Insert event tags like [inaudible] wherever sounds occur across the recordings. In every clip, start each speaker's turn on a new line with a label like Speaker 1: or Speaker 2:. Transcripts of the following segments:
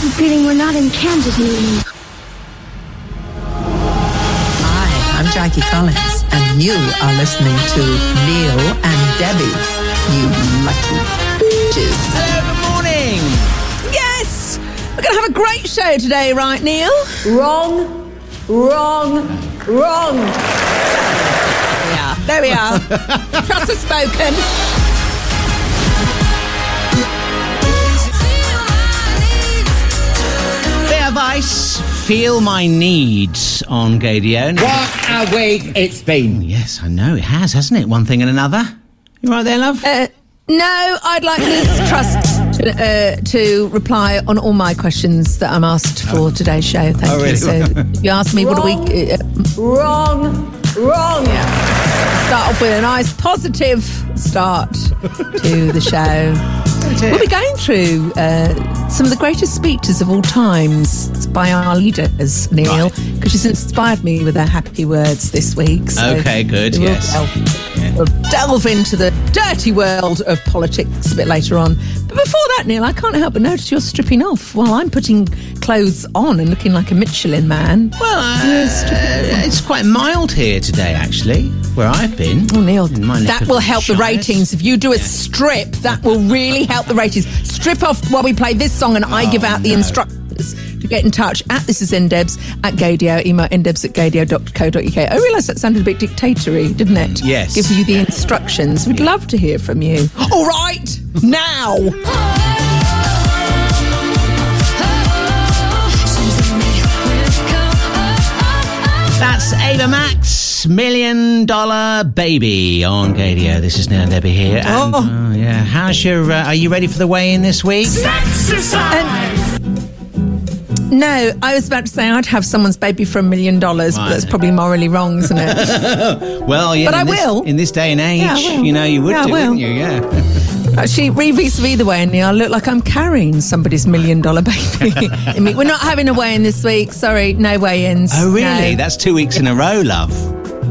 Speaker 1: have a feeling we're not in Kansas anymore.
Speaker 2: Hi, I'm Jackie Collins, and you are listening to Neil and Debbie. You lucky bitches.
Speaker 3: Hello, good morning.
Speaker 4: Yes! We're going to have a great show today, right, Neil?
Speaker 5: Wrong, wrong, wrong.
Speaker 4: Yeah, there we are. [laughs] Truss has spoken.
Speaker 3: Bit ice. Feel my needs on Gadio.
Speaker 6: What a week it's been.
Speaker 3: Yes, I know it has, hasn't it? One thing and another. You right there, love?
Speaker 4: Uh, no, I'd like Liz Truss to, uh, to reply on all my questions that I'm asked for today's show. Thank
Speaker 3: Oh,
Speaker 4: you. So you ask me, what do we uh,
Speaker 5: Wrong, wrong.
Speaker 4: start off with a nice positive start to the show? We'll be going through uh, some of the greatest speeches of all times by our leaders, Neil,
Speaker 3: Right.
Speaker 4: because she's inspired me with her happy words this week. So
Speaker 3: Okay, good, yes.
Speaker 4: Delve into the dirty world of politics a bit later on. But before that, Neil, I can't help but notice you're stripping off while I'm putting clothes on and looking like a Michelin man.
Speaker 3: Well, uh, it's quite mild here today, actually, where I've been.
Speaker 4: Oh, Neil,
Speaker 3: In my neck
Speaker 4: that will help the ratings. If you do a strip, that will really help the ratings. Strip off while we play this song and I give out the
Speaker 3: no.
Speaker 4: instructions to get in touch at this is ndebs at gadio, email ndebs at gadio.co.uk. I realise that sounded a bit dictatory, didn't it?
Speaker 3: Yes.
Speaker 4: Give you the instructions. We'd love to hear from you. All right, now.
Speaker 3: That's Ava Max, Million Dollar Baby on Gadio. This is Neil and Debbie here. And,
Speaker 4: Oh.
Speaker 3: uh, yeah. How's your? Uh, are you ready for the weigh-in this week?
Speaker 4: No, I was about to say I'd have someone's baby for a million dollars, but that's probably morally wrong, isn't it? [laughs]
Speaker 3: Well, yeah.
Speaker 4: But
Speaker 3: in
Speaker 4: I
Speaker 3: this,
Speaker 4: will.
Speaker 3: in this day and age.
Speaker 4: Yeah, I will.
Speaker 3: You know, you would
Speaker 4: Yeah, I
Speaker 3: do,
Speaker 4: will.
Speaker 3: wouldn't you? Yeah. [laughs]
Speaker 4: Actually, re vis the way, Neil, I look like I'm carrying somebody's million dollar baby. [laughs] I mean, we're not having a weigh in this week. Sorry, no weigh ins.
Speaker 3: Oh, really? That's two weeks in a row, love.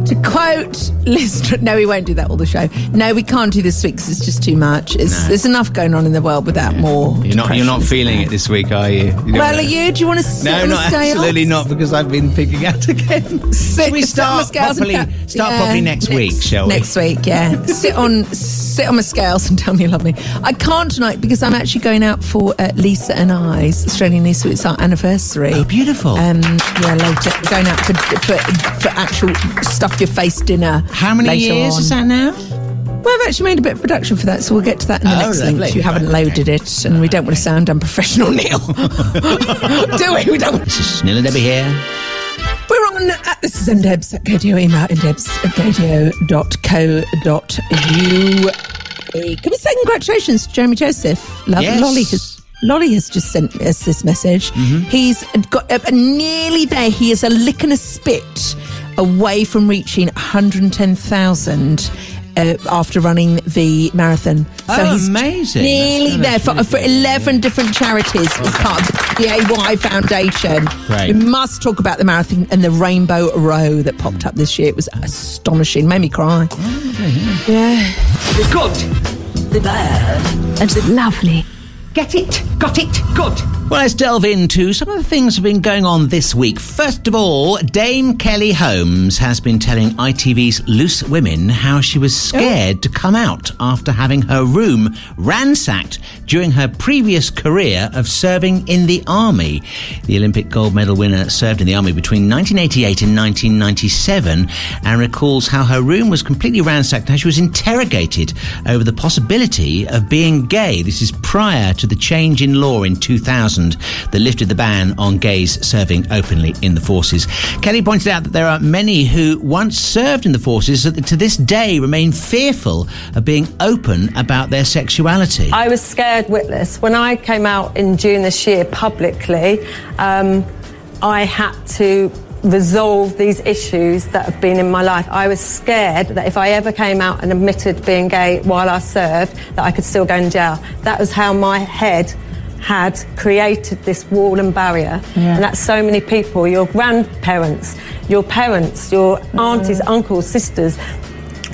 Speaker 4: To quote Liz, no, we won't do that all the show. No, we can't do this week because it's just too much. It's, There's enough going on in the world without more.
Speaker 3: You're not. You're not feeling it this week, are you? You
Speaker 4: Well, are you? Do you want to sit
Speaker 3: No,
Speaker 4: on
Speaker 3: not absolutely not, because I've been picking out again. [laughs]
Speaker 4: Sit,
Speaker 3: Shall we start
Speaker 4: and
Speaker 3: properly? Start
Speaker 4: Yeah,
Speaker 3: properly next, week, shall we?
Speaker 4: Next week, yeah. sit on sit on my scales and tell me you love me. I can't tonight because I'm actually going out for uh, Lisa and I's Australian Lisa. It's our anniversary.
Speaker 3: Oh, beautiful.
Speaker 4: Um, yeah, later going out for, for for actual stuff your face dinner.
Speaker 3: How many years
Speaker 4: on.
Speaker 3: is that now?
Speaker 4: Well, I've actually made a bit of production for that, so we'll get to that in the
Speaker 3: Oh,
Speaker 4: next link. You haven't
Speaker 3: Right,
Speaker 4: loaded it, and we don't want to sound unprofessional, [laughs] Neil. Do we? We don't.
Speaker 3: This is Neil and Debbie here.
Speaker 4: We're on at this is ndebs at gadio email ndebs at gadio.co.uk. Can we say congratulations to Jeremy Joseph? Love
Speaker 3: Yes.
Speaker 4: Lolly has Lolly has just sent us this message. He's got uh, nearly there. He is a lick and a spit away from reaching 110,000 uh, after running the marathon.
Speaker 3: Oh,
Speaker 4: he's
Speaker 3: amazing.
Speaker 4: Nearly
Speaker 3: That's-
Speaker 4: there
Speaker 3: that's
Speaker 4: for, for 11 different charities as part of the AY Foundation.
Speaker 3: Great.
Speaker 4: We must talk about the marathon and the Rainbow Row that popped up this year. It was astonishing. Made me cry. yeah.
Speaker 7: The good, the bad, and the lovely. Get it? Got it? Good.
Speaker 3: Well, let's delve into some of the things that have been going on this week. First of all, Dame Kelly Holmes has been telling ITV's Loose Women how she was oh. scared to come out after having her room ransacked during her previous career of serving in the army. The Olympic gold medal winner served in the army between 1988 and 1997 and recalls how her room was completely ransacked and she was interrogated over the possibility of being gay. This is prior to the change in law in 2000 that lifted the ban on gays serving openly in the forces. Kelly pointed out that there are many who once served in the forces that to this day remain fearful of being open about their sexuality.
Speaker 8: I was scared witless. When I came out in June this year publicly, um, I had to resolve these issues that have been in my life. I was scared that if I ever came out and admitted being gay while I served, that I could still go in jail. That was how my head had created this wall and barrier. And that's so many people, your grandparents, your parents, your aunties, uncles, sisters,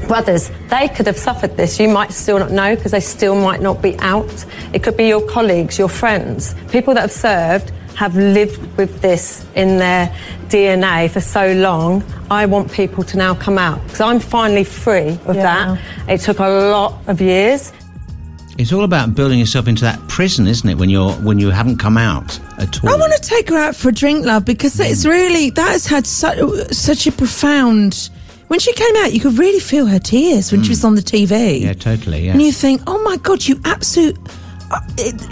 Speaker 8: brothers, they could have suffered this. You might still not know because they still might not be out. It could be your colleagues, your friends, people that have served have lived with this in their DNA for so long. I want people to now come out because I'm finally free of
Speaker 4: Yeah.
Speaker 8: that. It took a lot of years.
Speaker 3: It's all about building yourself into that prison, isn't it? When you're when you haven't come out at all.
Speaker 4: I want to take her out for a drink, love, because
Speaker 3: Mm.
Speaker 4: it's really that has had such such a profound. When she came out, you could really feel her tears when she was on the TV.
Speaker 3: Mm. Yeah, totally. Yeah.
Speaker 4: And you think, oh my God, you absolute. Uh,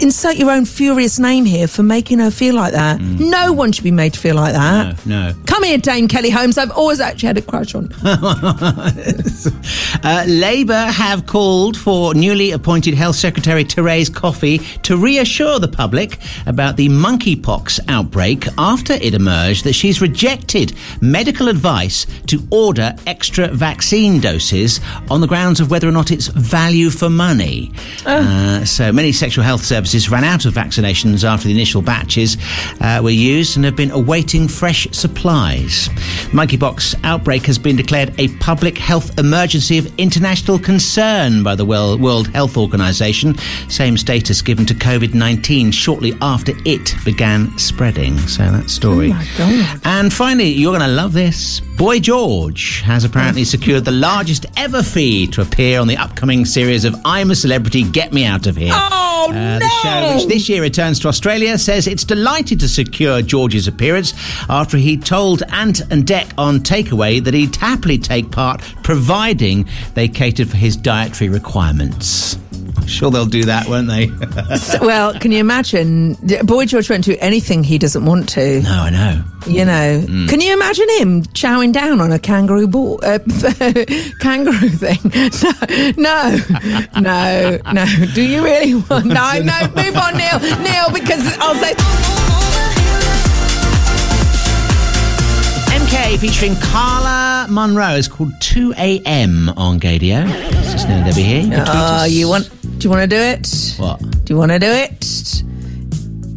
Speaker 4: insert your own furious name here for making her feel like that. No one should be made to feel like that.
Speaker 3: Mm. no, no.
Speaker 4: Come here, Dame Kelly Holmes. I've always actually had a crush on. [laughs]
Speaker 3: Uh, Labour have called for newly appointed Health Secretary Therese Coffey to reassure the public about the monkeypox outbreak after it emerged that she's rejected medical advice to order extra vaccine doses on the grounds of whether or not it's value for money. Uh, so many sexual health services ran out of vaccinations after the initial batches uh, were used and have been awaiting fresh supplies. Monkeypox outbreak has been declared a public health emergency of international concern by the World Health Organization, same status given to COVID-19 shortly after it began spreading. So that story.
Speaker 4: Oh my God.
Speaker 3: And finally, you're going to love this. Boy George has apparently secured the largest ever fee to appear on the upcoming series of I'm a Celebrity, Get Me Out of Here.
Speaker 4: Oh,
Speaker 3: Uh, The show, which this year returns to Australia, says it's delighted to secure George's appearance after he told Ant and Dec on Takeaway that he'd happily take part, providing they catered for his dietary requirements. I'm sure they'll do that, won't they? [laughs]
Speaker 4: So- well, can you imagine? Boy George won't do anything he doesn't want to.
Speaker 3: no, I know.
Speaker 4: You know,
Speaker 3: Mm.
Speaker 4: can you imagine him chowing down on a kangaroo ball, uh, [laughs] kangaroo thing? No, [laughs] no, no, no. Do you really want? No, no. Move on, Neil. Neil, because I'll say.
Speaker 3: MK featuring Carla Monroe is called 2 a.m. on Gadio. This is Neil Debbie here. You
Speaker 4: Oh, you want? Do you want to do it?
Speaker 3: What?
Speaker 4: Do you want to do it?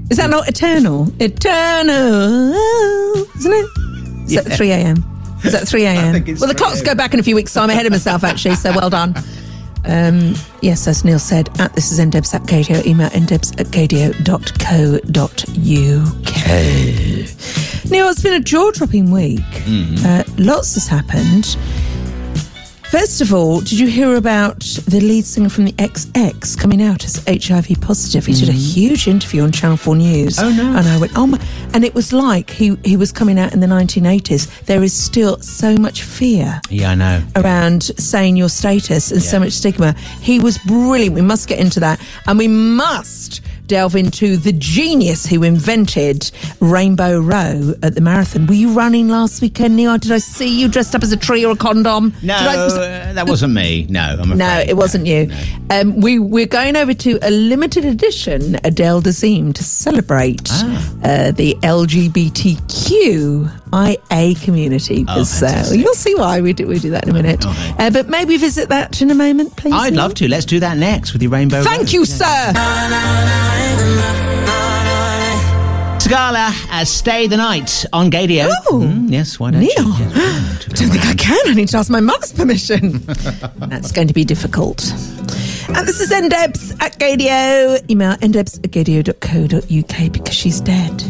Speaker 4: Is that not eternal? Eternal, isn't it? Is that 3 a.m.? Is that 3 a.m.? [laughs] Well, the
Speaker 3: 3
Speaker 4: clocks go back in a few weeks' so I'm ahead of myself, actually, so well done. Um, yes, as Neil said, at this is ndebs at gadio, email ndebs at gadio.co.uk. Neil, it's been a jaw dropping week. Uh, lots has happened. First of all, did you hear about the lead singer from the XX coming out as HIV positive? He did a mm-hmm. huge interview on Channel 4 News.
Speaker 3: Oh, no.
Speaker 4: And I went, oh my. And it was like he, he was coming out in the 1980s. There is still so much fear
Speaker 3: Yeah, I know.
Speaker 4: around saying your status and so much stigma. He was brilliant. We must get into that. And we must delve into the genius who invented Rainbow Row at the marathon. Were you running last weekend, Neil? Did I see you dressed up as a tree or a condom?
Speaker 3: No,
Speaker 4: I- was-
Speaker 3: uh, that wasn't me. No, I'm afraid.
Speaker 4: no, it wasn't you. Um, we we're going over to a limited edition Adele Dazeem to celebrate
Speaker 3: Ah.
Speaker 4: uh, the LGBTQIA community.
Speaker 3: Oh,
Speaker 4: 'cause, uh, you'll see why we do we do that in a minute.
Speaker 3: right.
Speaker 4: Uh, but maybe visit that in a moment, please.
Speaker 3: I'd
Speaker 4: Neil?
Speaker 3: love to. Let's do that next with your rainbow.
Speaker 4: Thank you, sir.
Speaker 3: Tagala as Stay the Night on Gadio.
Speaker 4: Oh,
Speaker 3: Mm, yes, why don't
Speaker 4: Neil. [gasps]
Speaker 3: you? Yes, why not?
Speaker 4: I don't think I can. I need to ask my mother's permission. [laughs] That's going to be difficult. And this is ndebs at Gadio. Email ndebs at gadio.co.uk because she's dead.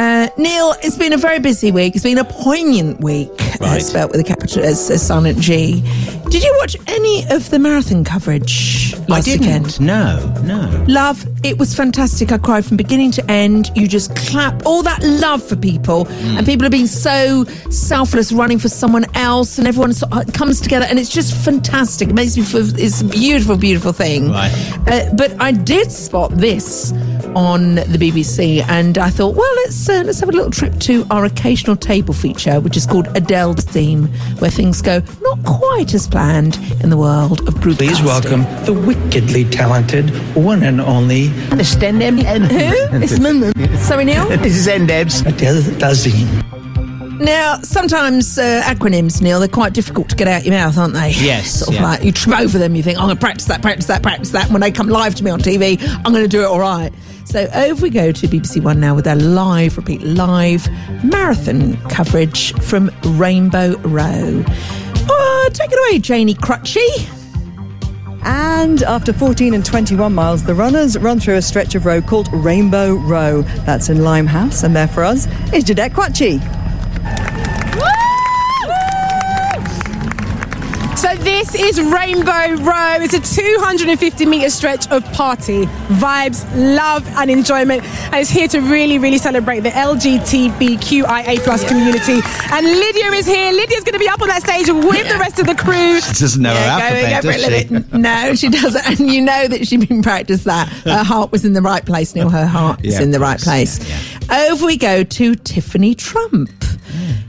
Speaker 4: Uh, Neil, it's been a very busy week. It's been a poignant week, uh,
Speaker 3: Right.
Speaker 4: spelt with a capital S, a silent G. Did you watch any of the marathon coverage
Speaker 3: I didn't.
Speaker 4: weekend?
Speaker 3: No, no.
Speaker 4: Love, it was fantastic. I cried from beginning to end. You just clap all that love for people, and people have been so selfless, running for someone else, and everyone sort of comes together, and it's just fantastic. It makes me feel it's a beautiful, beautiful thing.
Speaker 3: Right.
Speaker 4: Uh, but I did spot this on the BBC, and I thought, well, let's uh, let's have a little trip to our occasional table feature, which is called Adele Dazeem, where things go not quite as planned in the world of broadcasting.
Speaker 9: Please welcome the wickedly talented one and only
Speaker 6: Understand them?
Speaker 4: Who? [laughs] It's Mum. Sorry, Neil.
Speaker 6: This is Ndebs.
Speaker 9: Adele Dazeem.
Speaker 4: Now, sometimes uh, acronyms, Neil, they're quite difficult to get out your mouth, aren't they?
Speaker 3: Yes,
Speaker 4: Sort of
Speaker 3: yeah.
Speaker 4: like you trip over them, you think, I'm going to practice that, practice that, practice that. And when they come live to me on TV, I'm going to do it all right. So over we go to BBC One now with their live, repeat, live marathon coverage from Rainbow Row. Oh, take it away, Janie Crutchy.
Speaker 10: And after 14 and 21 miles, the runners run through a stretch of road called Rainbow Row. That's in Limehouse, and there for us is Jeanette Kwakye.
Speaker 11: So this is Rainbow Row. It's a 250 metre stretch of party, vibes, love and enjoyment. And it's here to really, really celebrate the LGBTQIA plus community. And Lydia is here. Lydia's going to be up on that stage with the rest of the crew. [laughs]
Speaker 3: She doesn't know her
Speaker 4: Yeah, go,
Speaker 3: alphabet, does she?
Speaker 4: No, she doesn't. And you know that she'd been practiced that. Her heart was in the right place, Neil. Her heart is in the right place. Over we go to Tiffany Trump.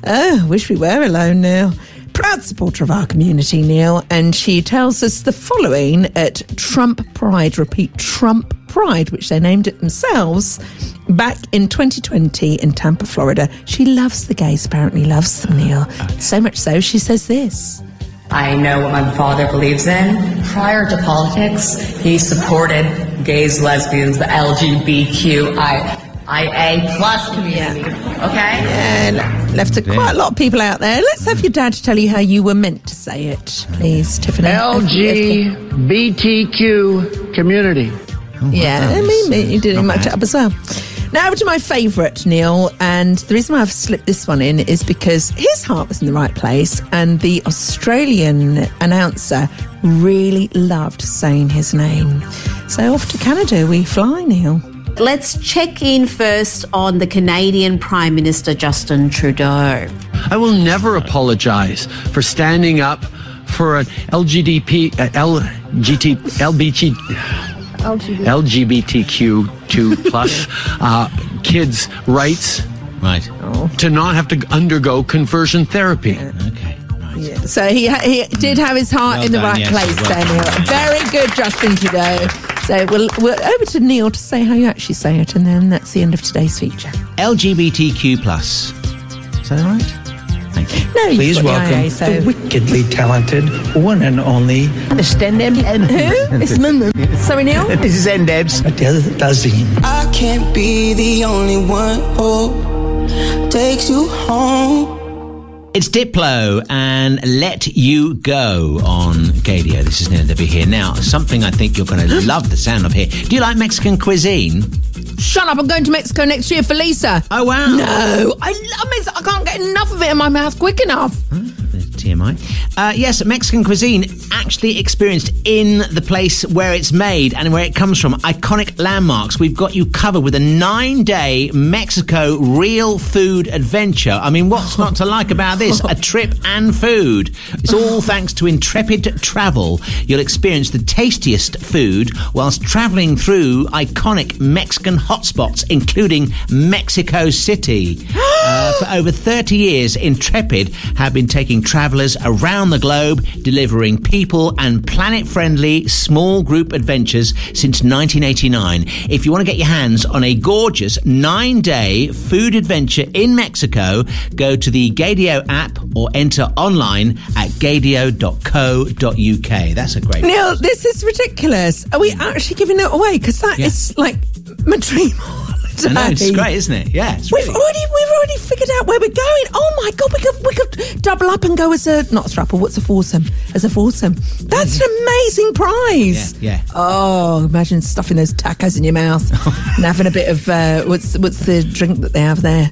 Speaker 4: Oh, wish we were alone, Neil. Proud supporter of our community, Neil, and she tells us the following at Trump Pride. Repeat, Trump Pride, which they named it themselves back in 2020 in Tampa, Florida. She loves the gays, apparently loves them, Neil. So much so, she says this.
Speaker 12: I know what my father believes in. Prior to politics, he supported gays, lesbians, the LGBTQIA plus community. Okay?
Speaker 4: And left a, quite a lot of people out there. Let's have your dad tell you how you were meant to say it, please, Tiffany.
Speaker 6: LGBTQ community.
Speaker 4: Yeah, I mean, you did it much up as well. Now over to my favourite, Neil, and the reason why I've slipped this one in is because his heart was in the right place, and the Australian announcer really loved saying his name. So off to Canada we fly, Neil.
Speaker 13: Let's check in first on the Canadian Prime Minister Justin Trudeau.
Speaker 6: I will never apologize for standing up for an LGDP, uh, LGT, LBT, LGBTQ2 plus [laughs] uh, kids' rights.
Speaker 3: Right.
Speaker 6: To not have to undergo conversion therapy.
Speaker 3: Okay.
Speaker 4: So he he did have his heart
Speaker 3: Well
Speaker 4: in the
Speaker 3: done,
Speaker 4: right
Speaker 3: yes,
Speaker 4: place
Speaker 3: well
Speaker 4: there,
Speaker 3: done.
Speaker 4: Very good, Justin Trudeau. So we'll, we're over to Neil to say how you actually say it, and then that's the end of today's feature.
Speaker 3: LGBTQ plus. Is that all right? Thank you.
Speaker 4: No, you've
Speaker 9: Please
Speaker 4: got the
Speaker 9: welcome
Speaker 4: IA, so-
Speaker 9: the wickedly talented one and only
Speaker 6: Understand them?
Speaker 4: Who? It's Mumu. Sorry, Neil.
Speaker 6: This is Ndebs.
Speaker 9: Adele Dazeem.
Speaker 14: I can't be the only one who takes you home.
Speaker 3: It's Diplo and Let You Go on Gadio. This is Nina Debbie here. Now, something I think you're going to love the sound of here. Do you like Mexican cuisine?
Speaker 4: Shut up! I'm going to Mexico next year for Lisa.
Speaker 3: Oh, wow.
Speaker 4: No, I love it. I can't get enough of it in my mouth quick enough.
Speaker 3: TMI. Uh, yes, Mexican cuisine actually experienced in the place where it's made and where it comes from. Iconic landmarks. We've got you covered with a nine day Mexico real food adventure. I mean, what's not to like about this? A [laughs] trip and food. It's all thanks to Intrepid Travel. You'll experience the tastiest food whilst travelling through iconic Mexican hotspots, including Mexico City. [gasps] Uh, for over 30 years, Intrepid have been taking travellers around the globe, delivering people and planet friendly small group adventures since 1989. If you want to get your hands on a gorgeous nine day food adventure in Mexico, go to the Gadio app or enter online at gadio.co.uk. That's a great
Speaker 4: Neil, this is ridiculous. Are we actually giving it away? Because that is
Speaker 3: Yeah.
Speaker 4: like my dream [laughs]
Speaker 3: know, it's great, isn't it? Yeah, it's
Speaker 4: We've
Speaker 3: really
Speaker 4: already we've already figured out where we're going. Oh my god, we could we could double up and go as a not a throuple. What's a foursome? As a foursome. That's an amazing prize.
Speaker 3: Yeah, yeah.
Speaker 4: Oh, imagine stuffing those tacos in your mouth and having a bit of uh, what's what's the drink that they have there?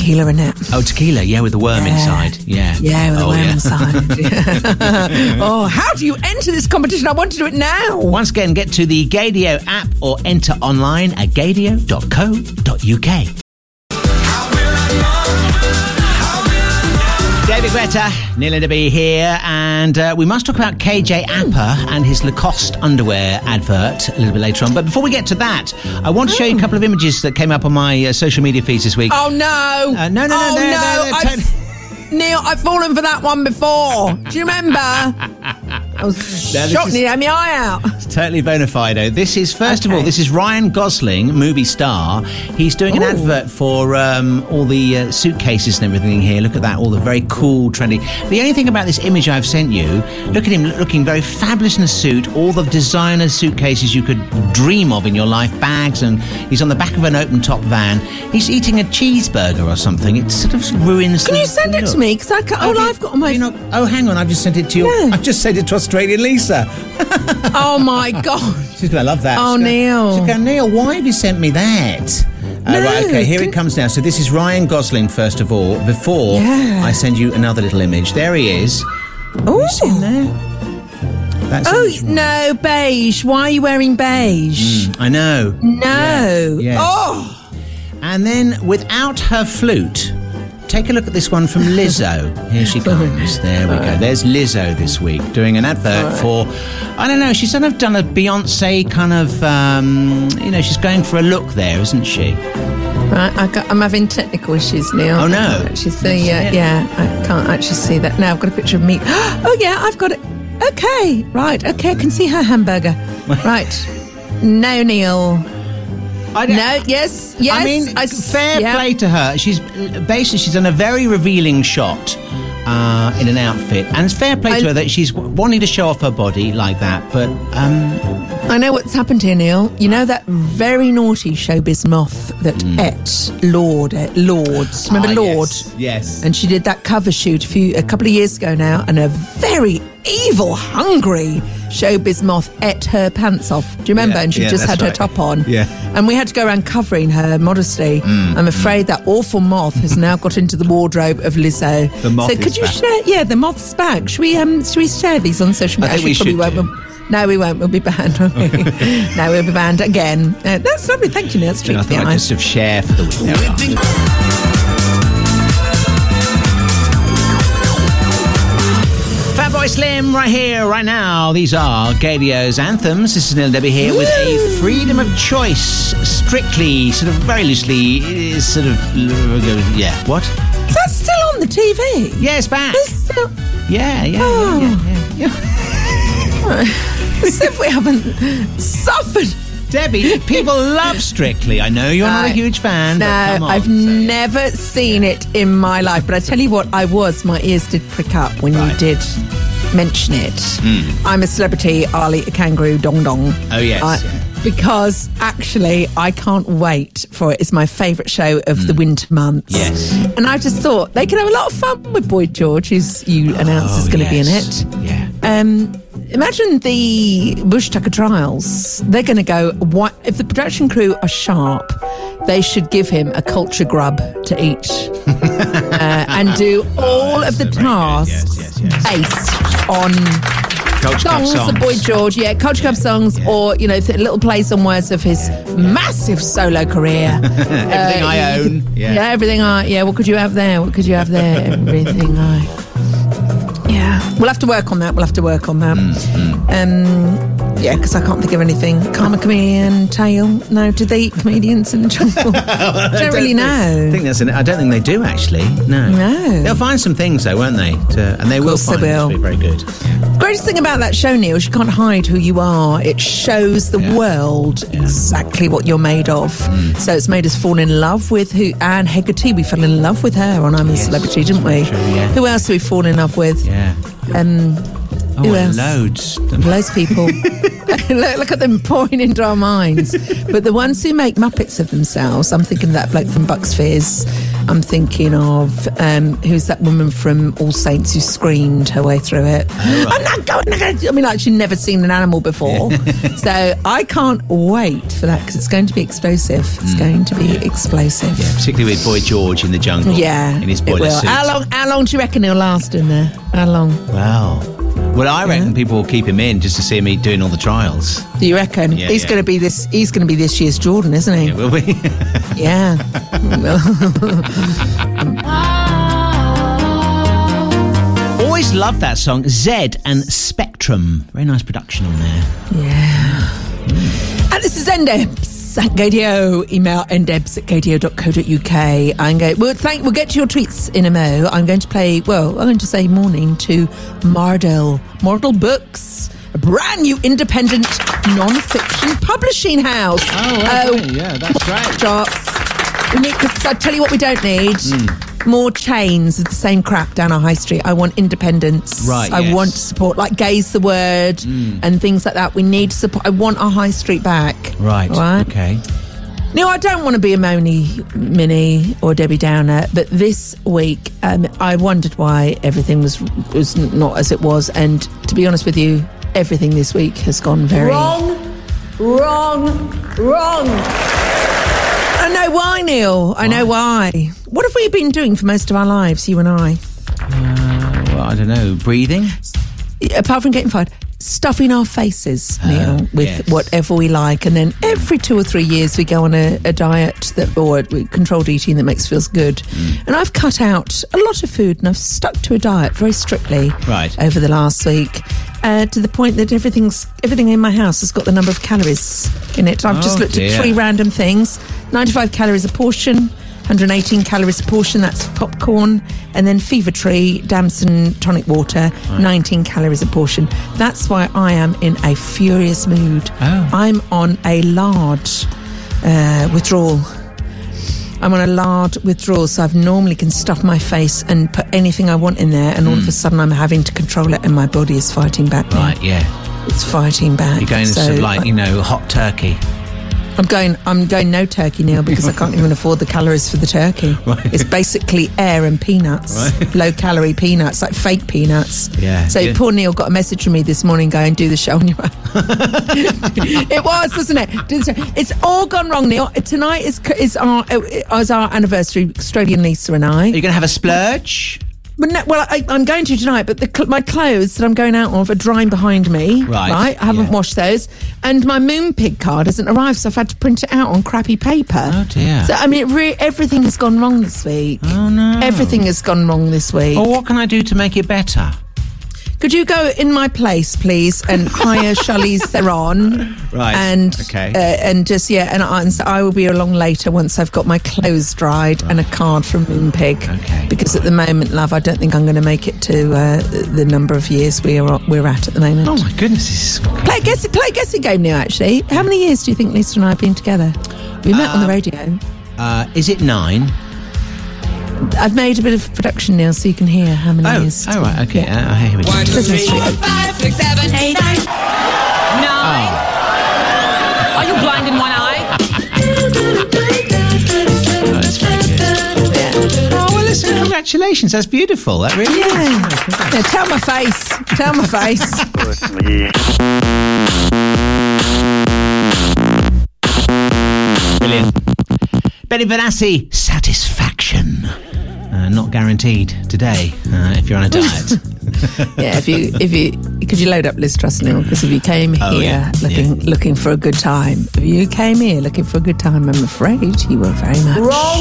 Speaker 4: Tequila in it.
Speaker 3: Oh, tequila, yeah, with the worm
Speaker 4: Yeah.
Speaker 3: inside. Yeah.
Speaker 4: Yeah, with a
Speaker 3: oh,
Speaker 4: worm
Speaker 3: yeah.
Speaker 4: inside. [laughs] [laughs] oh, how do you enter this competition? I want to do it now.
Speaker 3: Once again, get to the Gadio app or enter online at gadio.co.uk. David Guetta, Neil to be here, and uh, we must talk about KJ Apa and his Lacoste underwear advert a little bit later on. But before we get to that, I want to show you a couple of images that came up on my uh, social media feeds this week.
Speaker 4: Oh no!
Speaker 3: Uh, no, no, no,
Speaker 4: oh,
Speaker 3: they're-
Speaker 4: no!
Speaker 3: they're- they're
Speaker 4: I've- Neil, I've fallen for that one before. Do you remember? [laughs] I was shocked. had my eye out.
Speaker 3: It's totally bona fide. This is, first of all, this is Ryan Gosling, movie star. He's doing an advert for um, all the uh, suitcases and everything here. Look at that, all the very cool, trendy. The only thing about this image I've sent you, look at him looking very fabulous in a suit, all the designer suitcases you could dream of in your life, bags, and he's on the back of an open top van. He's eating a cheeseburger or something. It sort of ruins
Speaker 4: Can you send it to me? Because I can't, all I've got on my.
Speaker 3: Oh, hang on, I've just sent it to you.
Speaker 4: Yeah.
Speaker 3: I've just sent it to Australian Lisa.
Speaker 4: oh my god! [laughs]
Speaker 3: She's going to love that.
Speaker 4: Oh,
Speaker 3: She's
Speaker 4: Neil.
Speaker 3: She's going, Neil, why have you sent me that? Uh,
Speaker 4: No,
Speaker 3: right, okay, here it comes now. So this is Ryan Gosling, first of all, before
Speaker 4: Yeah.
Speaker 3: I send you another little image. There he is.
Speaker 4: Oh,
Speaker 3: That's
Speaker 4: oh
Speaker 3: image one.
Speaker 4: no, beige. Why are you wearing beige?
Speaker 3: I know.
Speaker 4: No.
Speaker 3: Yes.
Speaker 4: Oh,
Speaker 3: And then without her flute, take a look at this one from Lizzo. Here she [laughs] comes. There we go. There's Lizzo this week doing an advert for, I don't know, she's kind of done a Beyonce kind of, um, you know, she's going for a look there, isn't she?
Speaker 4: right. I got, I'm having technical issues now.
Speaker 3: Oh, no.
Speaker 4: Actually see.
Speaker 3: That's
Speaker 4: Uh, yeah, I can't actually see that now. I've got a picture of me. [gasps] Oh yeah, I've got it. Okay, right. Okay, I can see her hamburger. [laughs] right. No, Neil.
Speaker 3: I don't-
Speaker 4: No. Yes. Yes.
Speaker 3: I mean,
Speaker 4: I-
Speaker 3: fair
Speaker 4: yeah.
Speaker 3: play to her. She's basically she's done a very revealing shot uh, in an outfit, and it's fair play
Speaker 4: I-
Speaker 3: to her that she's wanting to show off her body like that. But um,
Speaker 4: I know what's happened here, Neil. You know that very naughty showbiz moth that ate Lorde, et Lorde's. Remember
Speaker 3: ah,
Speaker 4: Lorde?
Speaker 3: Yes. yes.
Speaker 4: And she did that cover shoot a few a couple of years ago now, and a very evil, hungry showbiz moth ate her pants off. Do you remember?
Speaker 3: Yeah,
Speaker 4: and she
Speaker 3: yeah,
Speaker 4: just
Speaker 3: that's
Speaker 4: had her top on.
Speaker 3: Yeah.
Speaker 4: And we had to go around covering her modesty.
Speaker 3: Mm,
Speaker 4: I'm afraid that awful moth has now got into the wardrobe of Lizzo.
Speaker 3: The moth
Speaker 4: So
Speaker 3: is
Speaker 4: could you
Speaker 3: back.
Speaker 4: share? Yeah, the moth's back. Should we um? Should we share these on social
Speaker 3: I
Speaker 4: media?
Speaker 3: think we
Speaker 4: Actually,
Speaker 3: should
Speaker 4: probably
Speaker 3: do.
Speaker 4: won't. No, we won't. We'll be banned. won't we? [laughs] no, we'll be banned again. Uh, that's lovely. Thank you, Neil. It's
Speaker 3: And I
Speaker 4: treat for
Speaker 3: thought
Speaker 4: the
Speaker 3: I'd just have share for the week. Fatboy Slim right here, right now. These are Gadio's anthems. This is Neil Debbie here with a freedom of choice, strictly, sort of very loosely, is sort of, yeah. What?
Speaker 4: Is that still on the TV?
Speaker 3: Yeah, it's back.
Speaker 4: It's still.
Speaker 3: Yeah, yeah,
Speaker 4: Oh.
Speaker 3: yeah, yeah, yeah. [laughs]
Speaker 4: As if we haven't suffered.
Speaker 3: Debbie, people love Strictly. I know you're not a huge fan. but
Speaker 4: No,
Speaker 3: come on,
Speaker 4: I've
Speaker 3: it.
Speaker 4: never seen it in my life. But I tell you what, I was. My ears did prick up when you did mention it.
Speaker 3: Hmm.
Speaker 4: I'm a celebrity. I'll eat a kangaroo dong dong.
Speaker 3: Oh, yes,
Speaker 4: I-
Speaker 3: yeah.
Speaker 4: Because actually, I can't wait for it. It's my favourite show of the winter months.
Speaker 3: Hmm. Yes.
Speaker 4: And I just thought they could have a lot of fun with Boy George, who's you announced is
Speaker 3: Oh,
Speaker 4: going to
Speaker 3: yes.
Speaker 4: be in it.
Speaker 3: Yeah.
Speaker 4: Um, imagine the Bush Tucker trials. They're going to go. What if the production crew are sharp? They should give him a culture grub to eat [laughs] uh, and do all of the tasks
Speaker 3: Yes, yes, yes.
Speaker 4: based on
Speaker 3: Club
Speaker 4: songs of Boy George. Yeah, culture club songs, or you know, th- little plays on words of his massive solo career. [laughs]
Speaker 3: Everything I own. Yeah.
Speaker 4: Yeah, everything I. Yeah, what could you have there? What could you have there? [laughs] Everything I. Yeah, we'll have to work on that. We'll have to work on that. Um, yeah, because I can't think of anything. Karma Chameleon, Tail. No, did they eat comedians in [laughs] the jungle? I don't really
Speaker 3: I
Speaker 4: know.
Speaker 3: think that's. An, I don't think they do actually. No.
Speaker 4: No.
Speaker 3: They'll find some things though, won't they? To, and they will
Speaker 4: course they
Speaker 3: find them
Speaker 4: will.
Speaker 3: be very good.
Speaker 4: Greatest thing about that show, Neil, is you can't hide who you are. It shows the world exactly what you're made of.
Speaker 3: Mm.
Speaker 4: So it's made us fall in love with who Anne Hegarty. We fell in love with her on I'm a Celebrity, didn't we?
Speaker 3: True, yeah.
Speaker 4: Who else do we fall in love with?
Speaker 3: Yeah.
Speaker 4: Um,
Speaker 3: Oh,
Speaker 4: who else?
Speaker 3: loads.
Speaker 4: Loads of people. [laughs] [laughs] look, look at them pouring into our minds. But the ones who make Muppets of themselves, I'm thinking of that bloke from Bucks Fizz. I'm thinking of um, who's that woman from All Saints who screamed her way through it. I'm not going. I'm not going I mean, like she'd never seen an animal before, [laughs] so I can't wait for that because it's going to be explosive. It's going to be explosive.
Speaker 3: Yeah, particularly with Boy George in the jungle.
Speaker 4: Yeah,
Speaker 3: in his boiler suit.
Speaker 4: How long? How long do you reckon he'll last in there? How long?
Speaker 3: Wow. Well, I reckon people will keep him in just to see me doing all the trials.
Speaker 4: Do you reckon
Speaker 3: Yeah,
Speaker 4: he's
Speaker 3: yeah.
Speaker 4: going to be this? He's going to be this year's Jordan, isn't he?
Speaker 3: Yeah, will we? [laughs]
Speaker 4: Yeah. [laughs]
Speaker 3: Always love that song, Zedd and Spectrum. Very nice production on there.
Speaker 4: yeah. And this is Zendeps. Gadio. Email ndebs at gadio.co.uk. I'm going, we'll, thank, we'll get to your tweets in a mo. I'm going to play, well, I'm going to say morning to Mardle. Mardle Books, a brand new independent non-fiction publishing house.
Speaker 3: Oh, okay. Uh, yeah, that's.
Speaker 4: Drops. We need, I tell you what we don't need.
Speaker 3: Hmm.
Speaker 4: More chains of the same crap down our high street. I want independence.
Speaker 3: Right,
Speaker 4: I
Speaker 3: yes.
Speaker 4: want support, like Gays the Word and things like that. We need support. I want our high street back.
Speaker 3: Right.
Speaker 4: Right.
Speaker 3: Okay.
Speaker 4: No, I don't want to be a Moni Mini or Debbie Downer, but this week um, I wondered why everything was was not as it was, and to be honest with you, everything this week has gone very
Speaker 5: Wrong, wrong, wrong.
Speaker 4: I know why, Neil. I know why. What have we been doing for most of our lives, you and I?
Speaker 3: Uh, well, I don't know. Breathing.
Speaker 4: Apart from getting fired, stuffing our faces, Neil, with
Speaker 3: Uh, yes.
Speaker 4: whatever we like, and then every two or three years we go on a, a diet that or controlled eating that makes us feel good.
Speaker 3: Mm.
Speaker 4: And I've cut out a lot of food, and I've stuck to a diet very strictly
Speaker 3: Right.
Speaker 4: over the last week. Uh, to the point that everything's everything in my house has got the number of calories in it. I've just
Speaker 3: Oh,
Speaker 4: looked
Speaker 3: dear.
Speaker 4: at three random things: ninety-five calories a portion, 118 calories a portion. That's popcorn, and then Fever Tree Damson tonic water, 19 calories a portion. That's why I am in a furious mood.
Speaker 3: Oh.
Speaker 4: I'm on a large uh, withdrawal. I'm on a lard withdrawal, so I've normally can stuff my face and put anything I want in there, and all of a sudden I'm having to control it, and my body is fighting back. now.
Speaker 3: Right. Yeah.
Speaker 4: It's fighting back.
Speaker 3: You're going
Speaker 4: so
Speaker 3: to like you know hot turkey.
Speaker 4: I'm going. I'm going no turkey now because I can't even afford the calories for the turkey. [laughs]
Speaker 3: Right.
Speaker 4: It's basically air and peanuts,
Speaker 3: Right. [laughs]
Speaker 4: low calorie peanuts, like fake peanuts.
Speaker 3: Yeah,
Speaker 4: So
Speaker 3: yeah.
Speaker 4: poor Neil got a message from me this morning going, "Do the show on your own." [laughs] it was, wasn't it? Do the show. It's all gone wrong, Neil. Tonight is is our is our anniversary. Australian Lisa and I.
Speaker 3: Are you going to have a splurge?
Speaker 4: But no, well, I, I'm going to tonight, but the, cl- my clothes that I'm going out of are drying behind me.
Speaker 3: Right,
Speaker 4: I haven't
Speaker 3: yeah.
Speaker 4: washed those. And my Moonpig card hasn't arrived, so I've had to print it out on crappy paper.
Speaker 3: Oh, dear.
Speaker 4: So, I mean, re- everything has gone wrong this week.
Speaker 3: Oh no.
Speaker 4: Everything has gone wrong this week.
Speaker 3: Well, what can I do to make it better?
Speaker 4: Could you go in my place, please, and hire [laughs] Charlize Theron?
Speaker 3: Right,
Speaker 4: And
Speaker 3: okay.
Speaker 4: uh, and just yeah, and I, and so I will be along later once I've got my clothes dried and a card from Moonpig.
Speaker 3: Okay,
Speaker 4: Because at the moment, love, I don't think I'm going to make it to uh, the the number of years we are we're at at the moment.
Speaker 3: Oh my goodness, this is
Speaker 4: Play a guessing, play a guessing game now. Actually, how many years do you think Lisa and I have been together? We met on the radio.
Speaker 3: Uh, is it nine?
Speaker 4: I've made a bit of production now, so you can hear how many
Speaker 3: Oh,
Speaker 4: years.
Speaker 3: oh right, okay. Uh, here we go.
Speaker 4: Says mystery.
Speaker 15: five, six, seven, eight, nine. Nine. Are you blind in one eye?
Speaker 3: Oh, that's very good. Oh well, listen, congratulations. That's beautiful. That really.
Speaker 4: Yeah.
Speaker 3: Oh, congrats.
Speaker 4: yeah, tell my face. Tell my face. [laughs]
Speaker 3: Brilliant. Benny Benassi, satisfaction. Uh, not guaranteed today uh, if you're on a [laughs] diet.
Speaker 4: yeah, if you if you could you load up Liz Truss now? Because if you came
Speaker 3: Oh,
Speaker 4: here
Speaker 3: yeah,
Speaker 4: looking looking for a good time, if you came here looking for a good time, I'm afraid you were very much
Speaker 5: Wrong,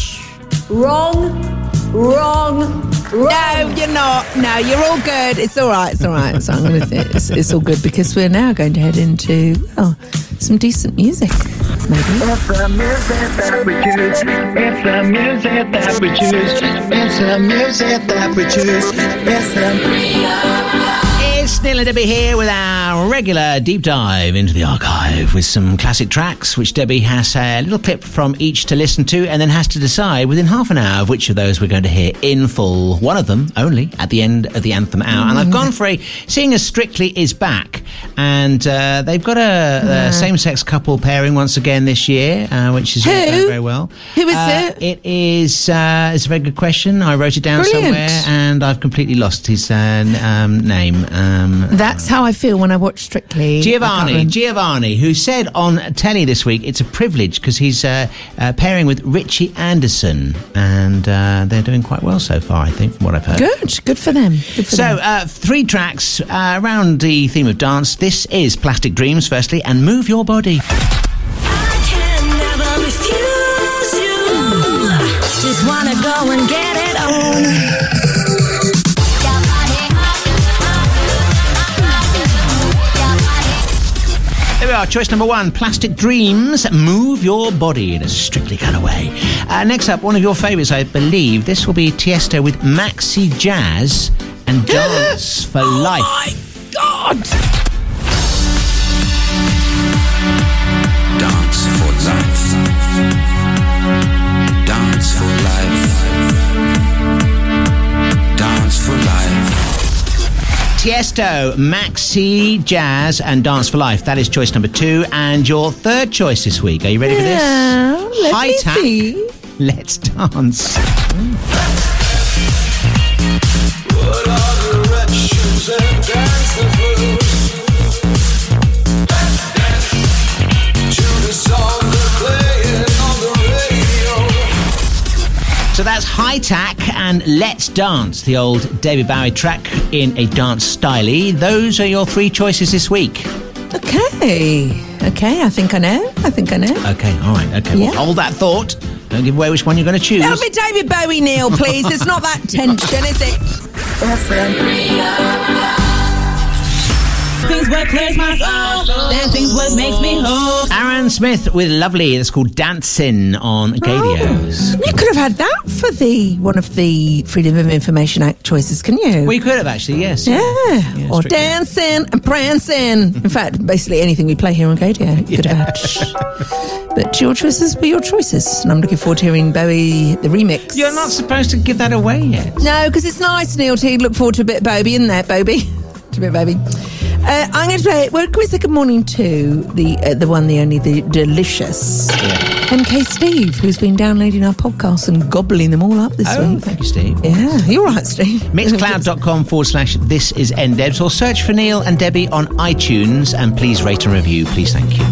Speaker 5: wrong, wrong, wrong.
Speaker 4: No, you're not. No, you're all good. It's all right. It's all right. So I'm gonna it's, it's all good because we're now going to head into well some decent music, maybe.
Speaker 9: It's the music that we choose. It's the music that we choose. It's the music that we choose. It's the.
Speaker 3: It's Neil and Debbie here with our regular deep dive into the archive with some classic tracks, which Debbie has a little clip from each to listen to and then has to decide within half an hour of which of those we're going to hear in full. One of them only at the end of the anthem hour. And I've gone for a Seeing as Strictly is back. And uh, they've got a, a same sex couple pairing once again this year, uh, which is
Speaker 4: Who?
Speaker 3: going very well.
Speaker 4: Who is
Speaker 3: Uh,
Speaker 4: it?
Speaker 3: It is, uh, it's a very good question. I wrote it down
Speaker 4: Brilliant.
Speaker 3: somewhere and I've completely lost his uh, um, name. Um,
Speaker 4: That's how I feel when I watch Strictly.
Speaker 3: Giovanni. Giovanni, who said on telly this week it's a privilege because he's uh, uh, pairing with Richie Anderson, and uh, they're doing quite well so far, I think, from what I've heard.
Speaker 4: Good, good for them. Good for
Speaker 3: So,
Speaker 4: them.
Speaker 3: uh, three tracks uh, around the theme of dance. This is Plastic Dreams, firstly, and Move Your Body.
Speaker 15: Just wanna go and get it on.
Speaker 3: Are. Choice number one Plastic Dreams. Move your body in a strictly kind of way. Uh, next up, one of your favourites, I believe. This will be Tiesto with Maxi Jazz and [gasps] Dance for Life.
Speaker 4: Oh God!
Speaker 16: Dance for life.
Speaker 3: Tiesto, Maxi, Jazz, and Dance for Life. That is choice number two. And your third choice this week. Are you ready
Speaker 4: Yeah,
Speaker 3: for this?
Speaker 4: let
Speaker 3: High
Speaker 4: see.
Speaker 3: Let's dance. So that's Hi-Tack and Let's Dance, the old David Bowie track in a dance style. Those are your three choices this week.
Speaker 4: Okay. Okay, I think I know. I think I know.
Speaker 3: Okay, all right, okay.
Speaker 4: Yeah.
Speaker 3: Well, hold that thought. Don't give away which one you're going to choose.
Speaker 4: Tell me David Bowie, Neil, please. It's not that tension, is it?
Speaker 15: Things what clears my soul. Dancing's what makes me whole.
Speaker 3: Aaron Smith with Luvli. It's called Dancing on oh, Gadios.
Speaker 4: You could have had that for the one of the Freedom of Information Act choices, can you?
Speaker 3: We could have actually, yes.
Speaker 4: Yeah. or
Speaker 3: strictly.
Speaker 4: dancing and prancing. In fact, basically anything we play here on Gadio, you could have had. But your choices were your choices, and I'm looking forward to hearing Bowie the remix.
Speaker 3: You're not supposed to give that away yet.
Speaker 4: No, because it's nice, Neil. To look forward to a bit of Bobby in there, Bobby. [laughs] to a bit of Bobby. Uh, I'm going to play. Well, can we say good morning to the uh, the one, the only, the delicious MK Steve, who's been downloading our podcasts and gobbling them all up this
Speaker 3: Oh,
Speaker 4: week.
Speaker 3: thank you, Steve.
Speaker 4: Yeah, you're right, Steve.
Speaker 3: Mixcloud.com forward slash this is NDebs or search for Neil and Debbie on iTunes and please rate and review. Please, thank you.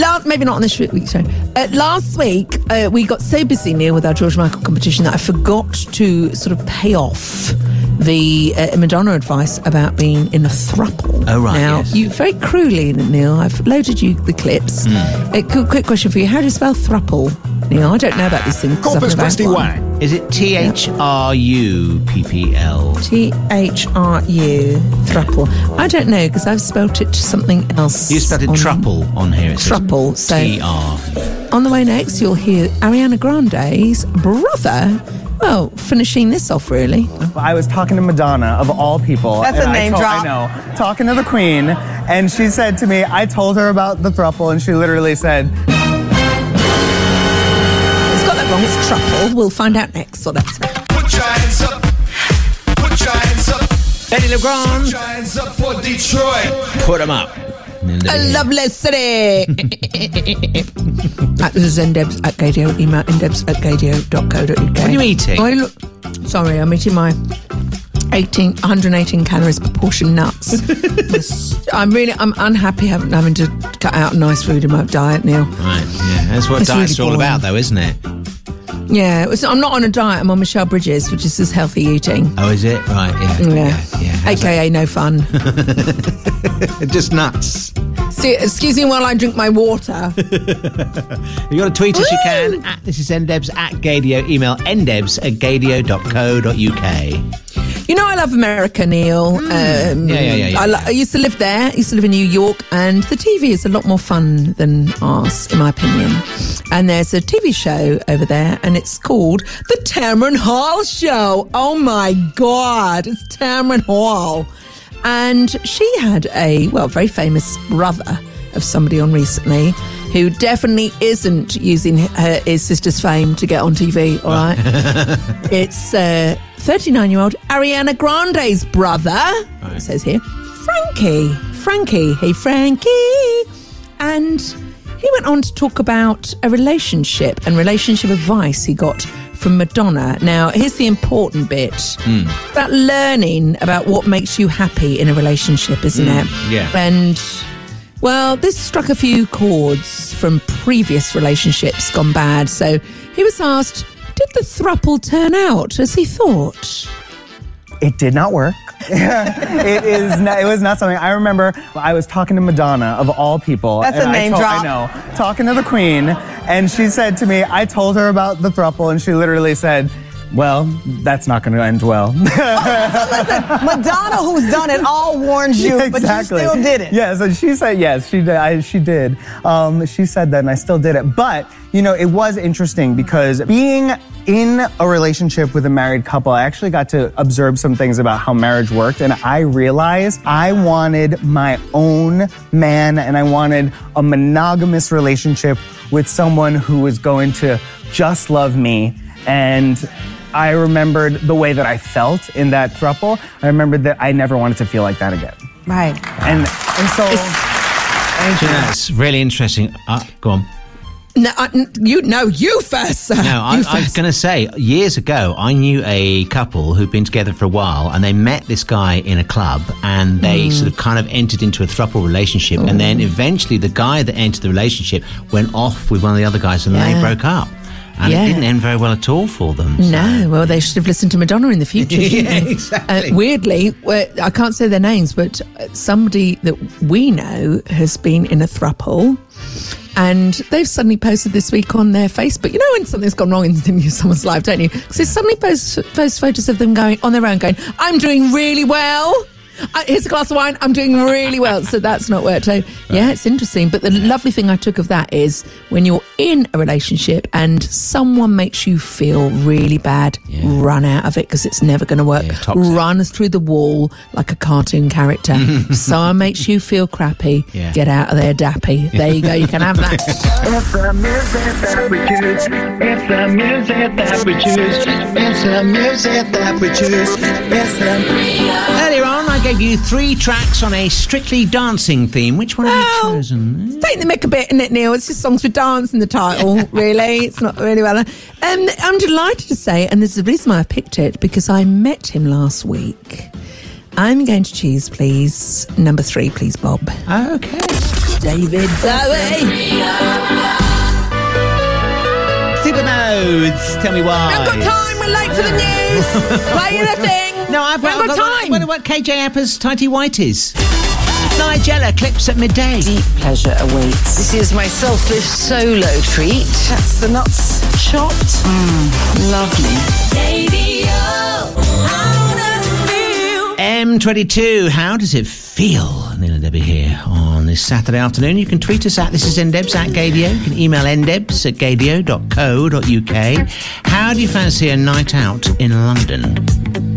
Speaker 4: Last, maybe not on this week's show. Uh, last week, uh, we got so busy, Neil, with our George Michael competition that I forgot to sort of pay off the uh, Madonna advice about being in a thruple.
Speaker 3: Oh, right,
Speaker 4: Now,
Speaker 3: yes.
Speaker 4: you very cruelly, Neil, I've loaded you the clips.
Speaker 3: Hmm.
Speaker 4: Uh, quick, quick question for you. How do you spell thruple? Neil, I don't know about these things. 'cause I've never had one.
Speaker 3: Is it T H R U P P L?
Speaker 4: T H R U, thruple. I don't know because I've spelt it something else.
Speaker 3: You spelled it
Speaker 4: on-
Speaker 3: truple on here. It
Speaker 4: Truple, so-
Speaker 3: T R.
Speaker 4: On the way next, you'll hear Ariana Grande's brother. Well, finishing this off, really.
Speaker 17: I was talking to Madonna, of all people.
Speaker 4: That's
Speaker 17: a
Speaker 4: a
Speaker 17: I
Speaker 4: name
Speaker 17: told-
Speaker 4: drop.
Speaker 17: I know. Talking to the Queen, and she said to me, I told her about the thruple, and she literally said,
Speaker 4: It's got that wrong. It's truple. We'll find out next what that's about.
Speaker 9: Put your hands up. Put your hands up.
Speaker 3: Fedde Le Grand.
Speaker 9: Put your hands up for Detroit.
Speaker 3: Put them up.
Speaker 4: A lovely city. [laughs] at this is ndebs at gadio. Email ndebs at gadio.co.uk.
Speaker 3: What are you eating?
Speaker 4: I look, sorry, I'm eating my 18, 118 calories per portion nuts. [laughs] I'm really, I'm unhappy having, having to cut out nice food in my diet, Neil.
Speaker 3: Right, yeah. That's what
Speaker 4: It's
Speaker 3: diets
Speaker 4: really
Speaker 3: all about, though, isn't it?
Speaker 4: Yeah, it's, I'm not on a diet. I'm on Michelle Bridges, which is just healthy eating.
Speaker 3: Oh, is it? Right, yeah.
Speaker 4: Yeah.
Speaker 3: yeah. How's
Speaker 4: AKA no fun. [laughs]
Speaker 3: Just nuts.
Speaker 4: See, excuse me while I drink my water. [laughs]
Speaker 3: You want to tweet us, you can. At this is ndebs at gadio. Email ndebs at gadio.co.uk.
Speaker 4: You know, I love America, Neil. Um,
Speaker 3: Yeah, yeah, yeah, yeah.
Speaker 4: I, lo- I used to live there. I used to live in New York, and the TV is a lot more fun than ours, in my opinion. And there's a TV show over there, and it's called The Tamron Hall Show. Oh my God, it's Tamron Hall. And she had a, well, very famous brother of somebody on recently who definitely isn't using her, his sister's fame to get on TV, all right? [laughs] It's uh, 39 year old Ariana Grande's brother, it says here, Frankie. Frankie. Hey, Frankie. And he went on to talk about a relationship and relationship advice he got from Madonna. Now, here's the important bit about learning about what makes you happy in a relationship, isn't
Speaker 3: Mm,
Speaker 4: it?
Speaker 3: yeah.
Speaker 4: And well, this struck a few chords from previous relationships gone bad. So he was asked, Did the thruple turn out as he thought?
Speaker 17: It did not work. [laughs] it is. Not, it was not something I remember. I was talking to Madonna, of all people.
Speaker 4: That's a
Speaker 17: I
Speaker 4: name
Speaker 17: told-
Speaker 4: drop.
Speaker 17: I know. Talking to the Queen, and she said to me, I told her about the thruple, and she literally said, Well, that's not going to end well. [laughs]
Speaker 18: Madonna, who's done it all, warns you, but you still did it.
Speaker 17: Yeah, so she said yes, she did. I, she did. Um, she said that, and I still did it. But you know, it was interesting because being in a relationship with a married couple, I actually got to observe some things about how marriage worked, and I realized I wanted my own man, and I wanted a monogamous relationship with someone who was going to just love me and. I remembered the way that I felt in that throuple. I remembered that I never wanted to feel like that again.
Speaker 18: Right.
Speaker 17: And and so
Speaker 3: Do you that's really interesting. Uh, go on.
Speaker 4: No, I, n- you no, you first, sir.
Speaker 3: No, I,
Speaker 4: You
Speaker 3: I was going to say, years ago, I knew a couple who'd been together for a while and they met this guy in a club and they
Speaker 4: Mm.
Speaker 3: sort of kind of entered into a throuple relationship. And then eventually the guy that entered the relationship went off with one of the other guys and
Speaker 4: Yeah.
Speaker 3: they broke up. And
Speaker 4: Yeah.
Speaker 3: it didn't end very well at all for them.
Speaker 4: No, well, they should have listened to Madonna in the future. [laughs]
Speaker 3: Yeah, exactly.
Speaker 4: Uh, weirdly, I can't say their names, but uh, somebody that we know has been in a thruple. And they've suddenly posted this week on their Facebook. You know when something's gone wrong in, in someone's life, don't you? Because they suddenly post, post photos of them going on their own, going, "I'm doing really well. Uh, here's a glass of wine. I'm doing really well." So that's not worked. So yeah, it's interesting. But the lovely thing I took of that is when you're in a relationship and someone makes you feel really bad, run out of it because it's never going to work. run through the wall like a cartoon character. [laughs] someone makes you feel crappy.
Speaker 9: Yeah.
Speaker 4: Get out of there, dappy. There you go. You can have that. [laughs]
Speaker 9: It's the music that we choose. It's the music that we choose. It's the music that we choose. It's the.
Speaker 3: Earlier on, I gave you three tracks on a strictly dancing theme. Which one have you chosen?
Speaker 4: It's taking the mick a bit, isn't it, Neil? It's just songs for dance in the title, [laughs] really. It's not really well. Um, I'm delighted to say, and there's a reason why I picked it, because I met him last week. I'm going to choose, please, number three, please, Bob.
Speaker 3: Okay.
Speaker 4: David Bowie.
Speaker 3: Supermodes. Tell me why.
Speaker 4: I've got time. We're late for the news. [laughs] Play the thing.
Speaker 3: No, I've,
Speaker 4: We haven't got time.
Speaker 3: Wonder what about KJ Apa's Tighty Whities? Nigella clips at midday.
Speaker 19: Deep pleasure awaits. This is my selfish solo treat. That's the nuts chopped. Mmm, lovely.
Speaker 3: Oh, M22, how does it feel? Neil and Debbie here on this Saturday afternoon. You can tweet us at this is ndebs at gaydio. You can email ndebs at gaydio.co.uk. How do you fancy a night out in London?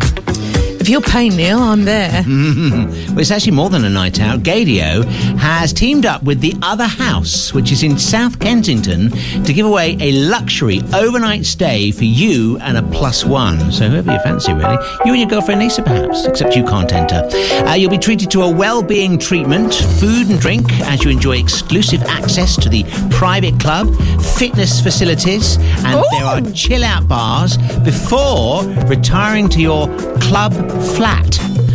Speaker 4: If you're paying Neil, I'm there. [laughs]
Speaker 3: well, it's actually more than a night out. Gaydio has teamed up with The Other House, which is in South Kensington, to give away a luxury overnight stay for you and a plus one. So, whoever you fancy, really. You and your girlfriend Lisa, perhaps, except you can't enter. Uh, you'll be treated to a well being treatment, food and drink, as you enjoy exclusive access to the private club, fitness facilities, and there are chill out bars before retiring to your club flat.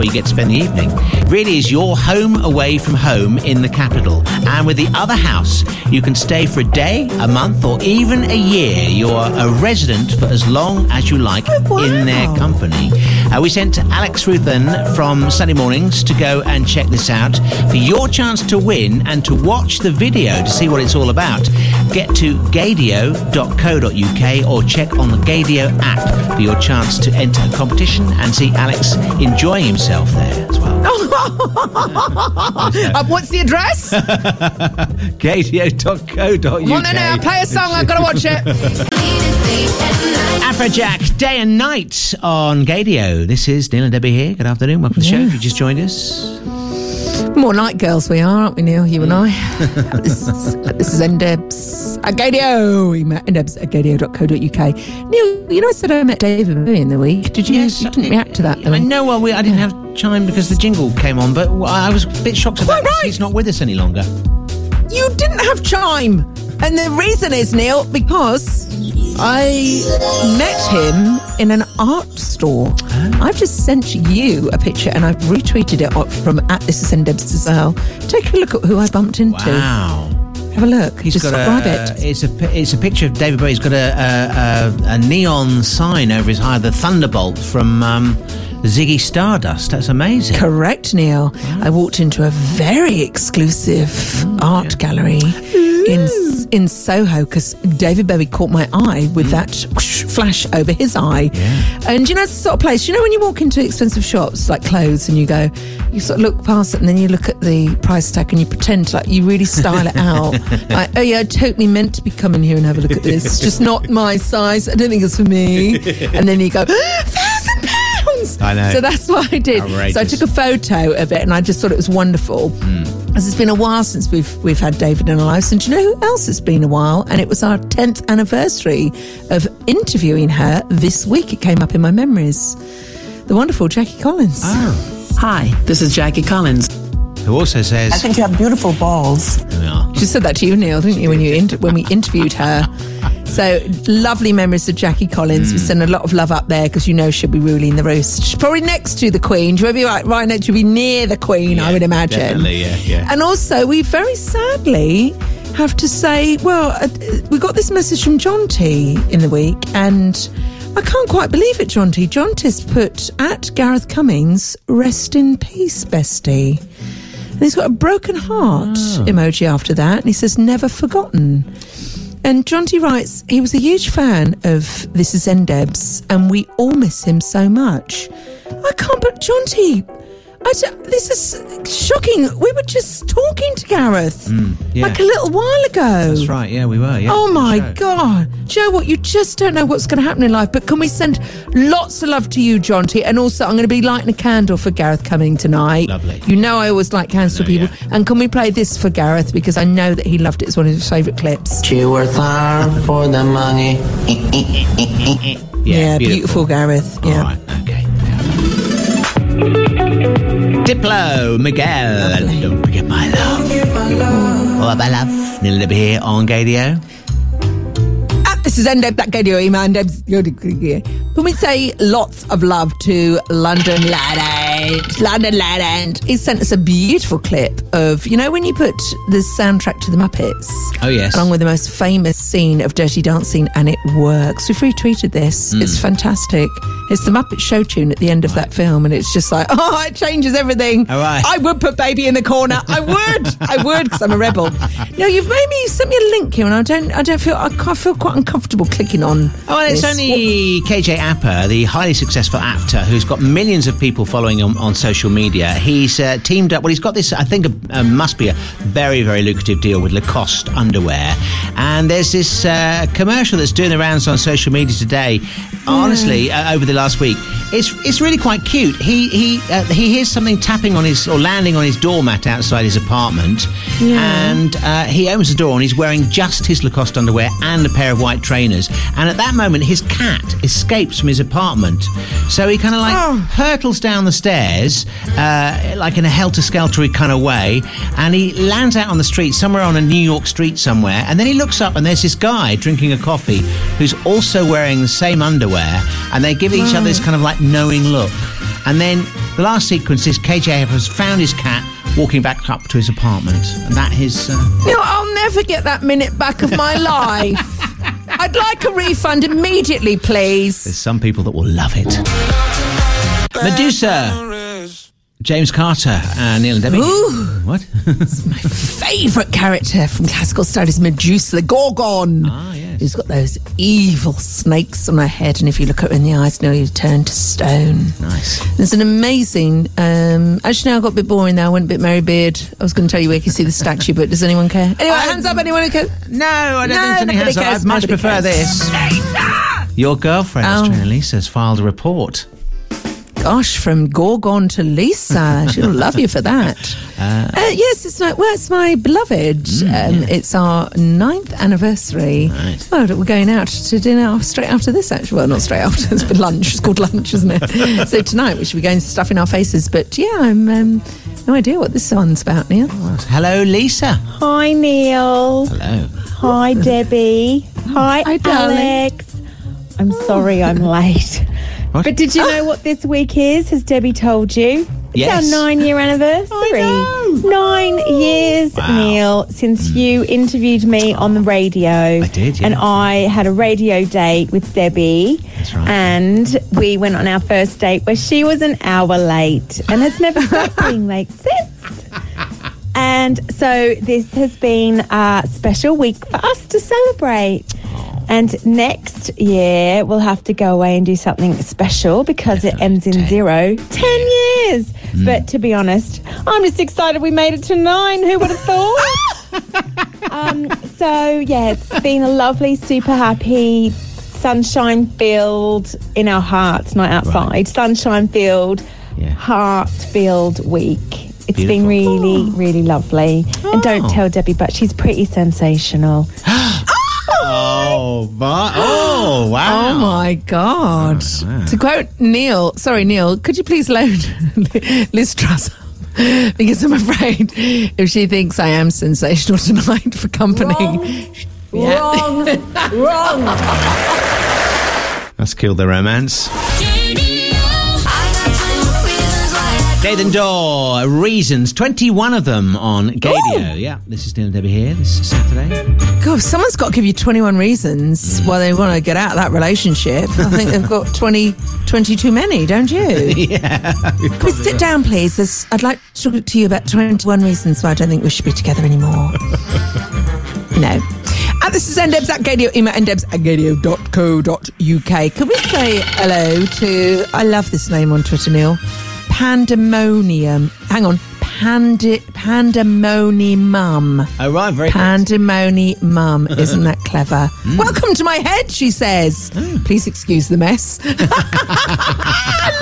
Speaker 3: Where you get to spend the evening. Really is your home away from home in the capital. And with the other house, you can stay for a day, a month, or even a year. You're a resident for as long as you like in their company. Uh, we sent Alex Ruthen from Sunday Mornings to go and check this out. For your chance to win and to watch the video to see what it's all about, get to gaydio.co.uk or check on the Gaydio app for your chance to enter a competition and see Alex enjoying himself there as well. [laughs]
Speaker 4: Uh, what's the address? [laughs]
Speaker 3: Gaydio.co.uk.
Speaker 4: Come on, now, play a song. I've got to watch it. [laughs]
Speaker 3: Afrojack, day and night on Gaydio. This is Neil and Debbie here. Good afternoon. Welcome to the show. If you just joined us.
Speaker 4: More night girls we are, aren't we, Neil? You and I. this, is, this is NDebs at Gaydio. We met NDebs at Neil, you know, I said I met David Bowie in the week. Did you? Yes, you didn't react to that, though.
Speaker 3: I know well, we, I didn't have time because the jingle came on, but I was a bit shocked about this. He's not with us any longer.
Speaker 4: You didn't have chime. And the reason is, Neil, because I met him in an art store. Ah. I've just sent you a picture and I've retweeted it from at this is as well. Take a look at who I bumped into.
Speaker 3: Wow.
Speaker 4: Have a look.
Speaker 3: He's got
Speaker 4: Describe
Speaker 3: a,
Speaker 4: it.
Speaker 3: It's a it's a picture of David Bowie. He's got a a, a, a neon sign over his eye, the Thunderbolt from um, Ziggy Stardust. That's amazing.
Speaker 4: Correct, Neil. I walked into a very exclusive art gallery in in Soho because David Bowie caught my eye with mm-hmm. that whoosh flash over his eye. And you know, it's the sort of place, you know, when you walk into expensive shops like clothes and you go, you sort of look past it and then you look at the price tag and you pretend like you really style it out. [laughs] like, oh yeah, I totally meant to be coming here and have a look at this. It's just not [laughs] my size. I don't think it's for me. [laughs] And then you go, thousand pounds.
Speaker 3: I know.
Speaker 4: So that's what I did.
Speaker 3: Outrageous.
Speaker 4: So I took a photo of it and I just thought it was wonderful. Hmm. As it's been a while since we've we've had David in our lives, and do you know who else it's been a while? And it was our tenth anniversary of interviewing her this week. It came up in my memories. The wonderful Jackie Collins.
Speaker 3: Oh.
Speaker 20: Hi, this is Jackie Collins.
Speaker 3: Who also says,
Speaker 20: I think you have beautiful balls.
Speaker 4: She said that to you, Neil, didn't you, when you inter- when we interviewed her? [laughs] So lovely memories of Jackie Collins. We
Speaker 3: Hmm.
Speaker 4: send a lot of love up there because you know she'll be ruling the roost. She's probably next to the Queen. She'll be right, right next. She'll be near the Queen, I would imagine.
Speaker 3: Definitely, yeah, yeah.
Speaker 4: And also, we very sadly have to say, well, uh, we got this message from John T in the week, and I can't quite believe it, John T. John T's put at Gareth Cummings, rest in peace, bestie. And he's got a broken heart emoji after that, and he says, never forgotten. And John T writes, he was a huge fan of This Is Endebs, and we all miss him so much. I can't, but John d- this is shocking. We were just talking to Gareth
Speaker 3: Mm, yeah.
Speaker 4: like a little while ago.
Speaker 3: That's right. Yeah, we were. Yeah.
Speaker 4: Oh my
Speaker 3: Sure.
Speaker 4: God. Do you know what? You just don't know what's going to happen in life. But can we send lots of love to you, John T? And also, I'm going to be lighting a candle for Gareth coming tonight.
Speaker 3: Lovely.
Speaker 4: You know, I always like candles for people. And can we play this for Gareth? Because I know that he loved it. It's one of his favourite clips.
Speaker 14: She worth hard for the money.
Speaker 4: Yeah, beautiful. Gareth. Yeah.
Speaker 3: Diplo, Miguel. Don't forget my love. All my love. Libby here on Gaydio.
Speaker 4: Ah, this is Endeb, that radio. Deb's Can we say lots of love to London Lad London Lad He sent us a beautiful clip of, you know, when you put the soundtrack to the Muppets.
Speaker 3: Oh, yes.
Speaker 4: Along with the most famous scene of Dirty Dancing, and it works. We've retweeted this.
Speaker 3: Mm.
Speaker 4: It's fantastic. It's the Muppet show tune at the end of that film, and it's just like, [laughs] oh, it changes everything.
Speaker 3: All right.
Speaker 4: I would put baby in the corner. I would. I would, because I'm a rebel. No, you've made me you sent me a link here, and I don't. I don't feel. I can't feel quite uncomfortable clicking on.
Speaker 3: Oh, well, it's
Speaker 4: this.
Speaker 3: only KJ Apa, the highly successful actor who's got millions of people following him on social media. He's uh, teamed up. Well, he's got this. I think uh, must be a very, very lucrative deal with Lacoste underwear. And there's this uh, commercial that's doing the rounds on social media today. Honestly, uh, over the last week, it's it's really quite cute. He he uh, he hears something tapping on his or landing on his doormat outside his apartment, yeah. and uh, he opens the door and he's wearing just his Lacoste underwear and a pair of white trainers. And at that moment, his cat escapes from his apartment, so he kind of like hurtles down the stairs, uh, like in a helter-skeltery kind of way, and he lands out on the street somewhere on a New York street somewhere. And then he looks up and there's this guy drinking a coffee who's also wearing the same underwear, and they give each other this kind of like knowing look. And then the last sequence is KJ has found his cat walking back up to his apartment, and that is. Uh,
Speaker 4: You know, I'll never get that minute back of my [laughs] life. I'd like a refund immediately, please.
Speaker 3: There's some people that will love it. Medusa. James Carter and Neil and Debbie.
Speaker 4: Ooh.
Speaker 3: What?
Speaker 4: It's my favourite character from classical studies, Medusa, the Gorgon. Ah, yes. Who's got those evil snakes on her head, and if you look at her in the eyes, now you turn to stone.
Speaker 3: Nice.
Speaker 4: There's an amazing. Um, actually, now I got a bit boring now. I went a bit Mary Beard. I was going to tell you where you can see the statue, but does anyone care? Anyway, hands up, anyone who cares?
Speaker 3: No, I don't
Speaker 4: no,
Speaker 3: think there's any
Speaker 4: nobody
Speaker 3: hands up. I'd much prefer
Speaker 4: cares.
Speaker 3: this. Your girlfriend,
Speaker 4: Oh.
Speaker 3: Australian Lisa, has filed a report.
Speaker 4: Gosh, from Gorgon to Lisa. [laughs] She'll love you for that.
Speaker 3: Uh,
Speaker 4: Uh, yes, it's my well, it's my beloved. um, It's our ninth anniversary. Oh, we're going out to dinner straight after this. Actually, well, not straight after. [laughs] It's been lunch. It's called lunch, isn't it? [laughs] so tonight we should be going stuff in our faces. But yeah, I'm um, no idea what this one's about, Neil.
Speaker 3: hello, Lisa.
Speaker 21: Hi, Neil.
Speaker 3: Hello.
Speaker 21: Hi, Debbie. Hi,
Speaker 4: Hi, darling.
Speaker 21: Alex. I'm sorry I'm late.
Speaker 3: What?
Speaker 21: But did you know what this week is? Has Debbie told you? It's
Speaker 3: Yes.
Speaker 21: our nine year anniversary. Nine years, Neil, since you interviewed me on the radio. I
Speaker 3: did,
Speaker 21: And I had a radio date with Debbie.
Speaker 3: That's right.
Speaker 21: And we went on our first date where she was an hour late and has never stopped being late since. [laughs] And so this has been a special week for us to celebrate. And next year, we'll have to go away and do something special because it ends in zero. Ten years. But to be honest, I'm just excited we made it to nine. Who would have thought? [laughs] um, so, yeah, it's been a lovely, super happy, sunshine filled in our hearts, not outside, sunshine filled, heart filled week. It's been really, oh. really lovely. And don't oh. tell Debbie, but she's pretty sensational. [gasps]
Speaker 3: Oh, but, oh, [gasps] wow.
Speaker 4: Oh my God. Oh, to quote Neil, sorry, Neil, could you please load [laughs] Liz Truss up? Because I'm afraid if she thinks I am sensational [laughs] tonight for company. [laughs]
Speaker 5: Wrong. Wrong.
Speaker 3: That's killed the romance. Nathan Dawe, reasons, 21 of them on Gaydio. Yeah, this is Neil and Debbie here. This is Saturday.
Speaker 4: God, someone's got to give you 21 reasons mm. why they want to get out of that relationship. I think they've got [laughs] 20, 20 too many, don't you? [laughs]
Speaker 3: yeah.
Speaker 4: Can we sit down, please? There's, I'd like to talk to you about 21 reasons why I don't think we should be together anymore. [laughs] no. And this is ndebs at Gaydio, email ndebs at gaydio.co.uk. Can we say hello to, I love this name on Twitter, Neil, Pandemonium. Hang on. Pandi- Pandemonium.
Speaker 3: Oh, right, very.
Speaker 4: Pandemonium. [laughs] Isn't that clever? Hmm. Welcome to my head, she says. Hmm. Please excuse the mess. [laughs] I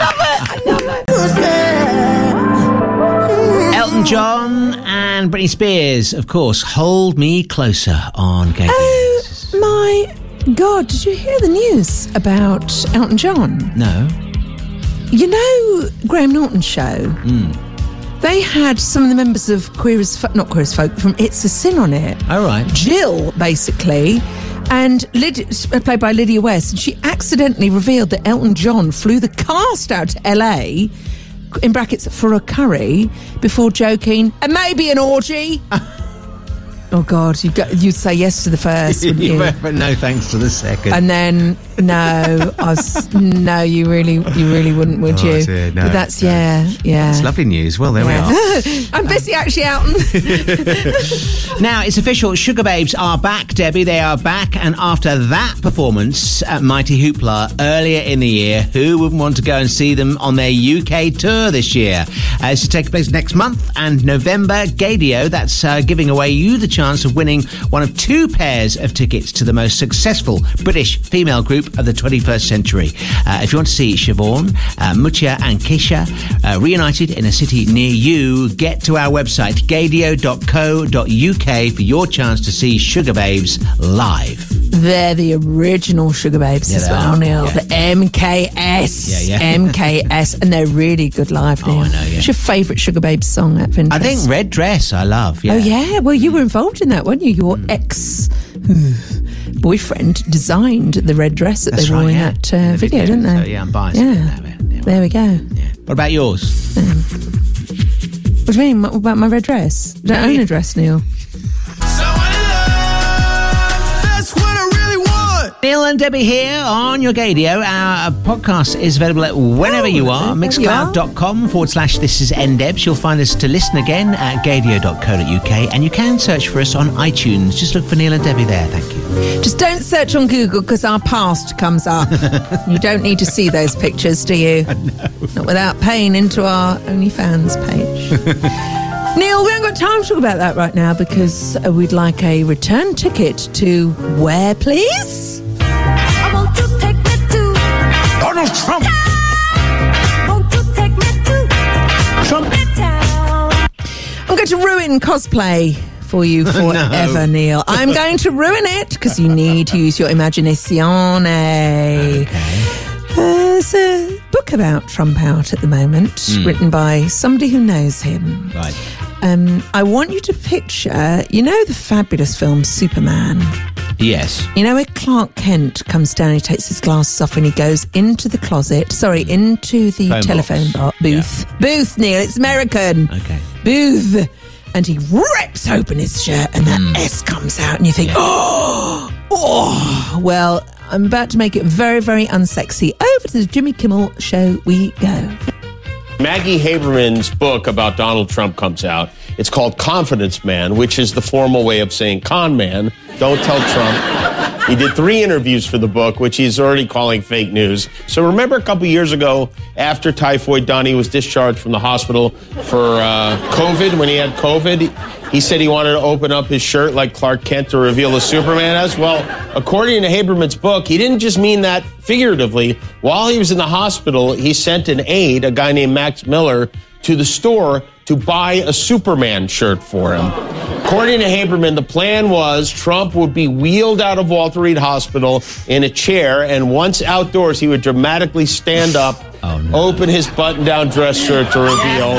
Speaker 4: love it. I love it.
Speaker 3: Elton John and Britney Spears, of course, Hold Me Closer on Gaydio.
Speaker 4: Oh my God, did you hear the news about Elton John?
Speaker 3: No.
Speaker 4: You know Graham Norton show? Hmm. They had some of the members of Queer as Folk, not Queer as Folk, from It's a Sin on it.
Speaker 3: All right.
Speaker 4: Jill, basically, and Lyd- uh, played by Lydia West, and she accidentally revealed that Elton John flew the cast out to LA, in brackets, for a curry, before joking, and maybe an orgy. [laughs] oh God, you would you'd say yes to the first, wouldn't [laughs] you?
Speaker 3: but no thanks to the second.
Speaker 4: And then no, I was no, you really, you really wouldn't, would
Speaker 3: Oh,
Speaker 4: you?
Speaker 3: dear, no,
Speaker 4: but that's yeah, yeah.
Speaker 3: It's lovely news. Well, there we are. [laughs]
Speaker 4: I'm busy actually, Elton. [laughs]
Speaker 3: Now, it's official. Sugababes are back, Debbie. They are back. And after that performance at Mighty Hoopla earlier in the year, who wouldn't want to go and see them on their UK tour this year? Uh, this is taking place next month and November. Gaydio, that's uh, giving away you the chance of winning one of two pairs of tickets to the most successful British female group of the 21st century. Uh, if you want to see Siobhan, uh, Mutya, and Keisha uh, reunited in a city near you, get to our website, gaydio.co.uk, for your chance to see Sugababes live.
Speaker 4: They're the original Sugababes
Speaker 3: Yeah,
Speaker 4: as well,
Speaker 3: are.
Speaker 4: Neil.
Speaker 3: Yeah.
Speaker 4: The MKS.
Speaker 3: Yeah, yeah.
Speaker 4: MKS. And they're really good live, Neil.
Speaker 3: I know, yeah.
Speaker 4: What's your favourite Sugababes song at Vintress?
Speaker 3: I think Red Dress, I love. Yeah.
Speaker 4: Oh, yeah. Well, you were involved in that, weren't you? Your ex [sighs] boyfriend designed the red dress that
Speaker 3: That's
Speaker 4: they wore
Speaker 3: right,
Speaker 4: in
Speaker 3: yeah.
Speaker 4: that uh, video,
Speaker 3: video,
Speaker 4: didn't they?
Speaker 3: so, yeah, I'm biased
Speaker 4: Yeah. There we go.
Speaker 3: What about yours?
Speaker 4: What do you mean? What about my red dress? I don't own a dress, Neil.
Speaker 3: Neil and Debbie here on your Gaydio. Our podcast is available at whenever you are.
Speaker 4: there you are.
Speaker 3: Mixcloud.com forward slash this is NDebs. You'll find us to listen again at gaydio.co.uk and you can search for us on iTunes. Just look for Neil and Debbie there. Thank you.
Speaker 4: Just don't search on Google because our past comes up. [laughs] you don't need to see those pictures, do you? Not without paying into our OnlyFans page. [laughs] Neil, we haven't got time to talk about that right now because uh, we'd like a return ticket to where, please?
Speaker 3: Donald Trump.
Speaker 9: Want to take me to
Speaker 3: Trump.
Speaker 4: I'm going to ruin cosplay for you [laughs] forever, Neil. I'm going to ruin it because you need to use your imagination. There's a book about Trump out at the moment,
Speaker 3: Mm.
Speaker 4: written by somebody who knows him.
Speaker 3: Right.
Speaker 4: Um, I want you to picture, you know, the fabulous film Superman.
Speaker 3: Yes.
Speaker 4: You know where Clark Kent comes down, he takes his glasses off and he goes into the closet, sorry, into the
Speaker 3: Phone
Speaker 4: telephone
Speaker 3: box.
Speaker 4: bo- booth. Booth, Neil, it's American.
Speaker 3: Okay.
Speaker 4: Booth. And he rips open his shirt and that mm. S comes out and you think, oh, oh. Well, I'm about to make it very, very unsexy. Over to the Jimmy Kimmel show we go.
Speaker 22: Maggie Haberman's book about Donald Trump comes out. It's called Confidence Man, which is the formal way of saying con man. Don't tell Trump. He did three interviews for the book, which he's already calling fake news. So remember a couple years ago, after typhoid, Donnie was discharged from the hospital for uh, COVID. When he had COVID, he said he wanted to open up his shirt like Clark Kent to reveal the Superman as. Well, according to Haberman's book, he didn't just mean that figuratively. While he was in the hospital, he sent an aide, a guy named Max Miller, to the store to buy a Superman shirt for him. According to Haberman, the plan was Trump would be wheeled out of Walter Reed Hospital in a chair, and once outdoors, he would dramatically stand up, oh, open his button down dress shirt to reveal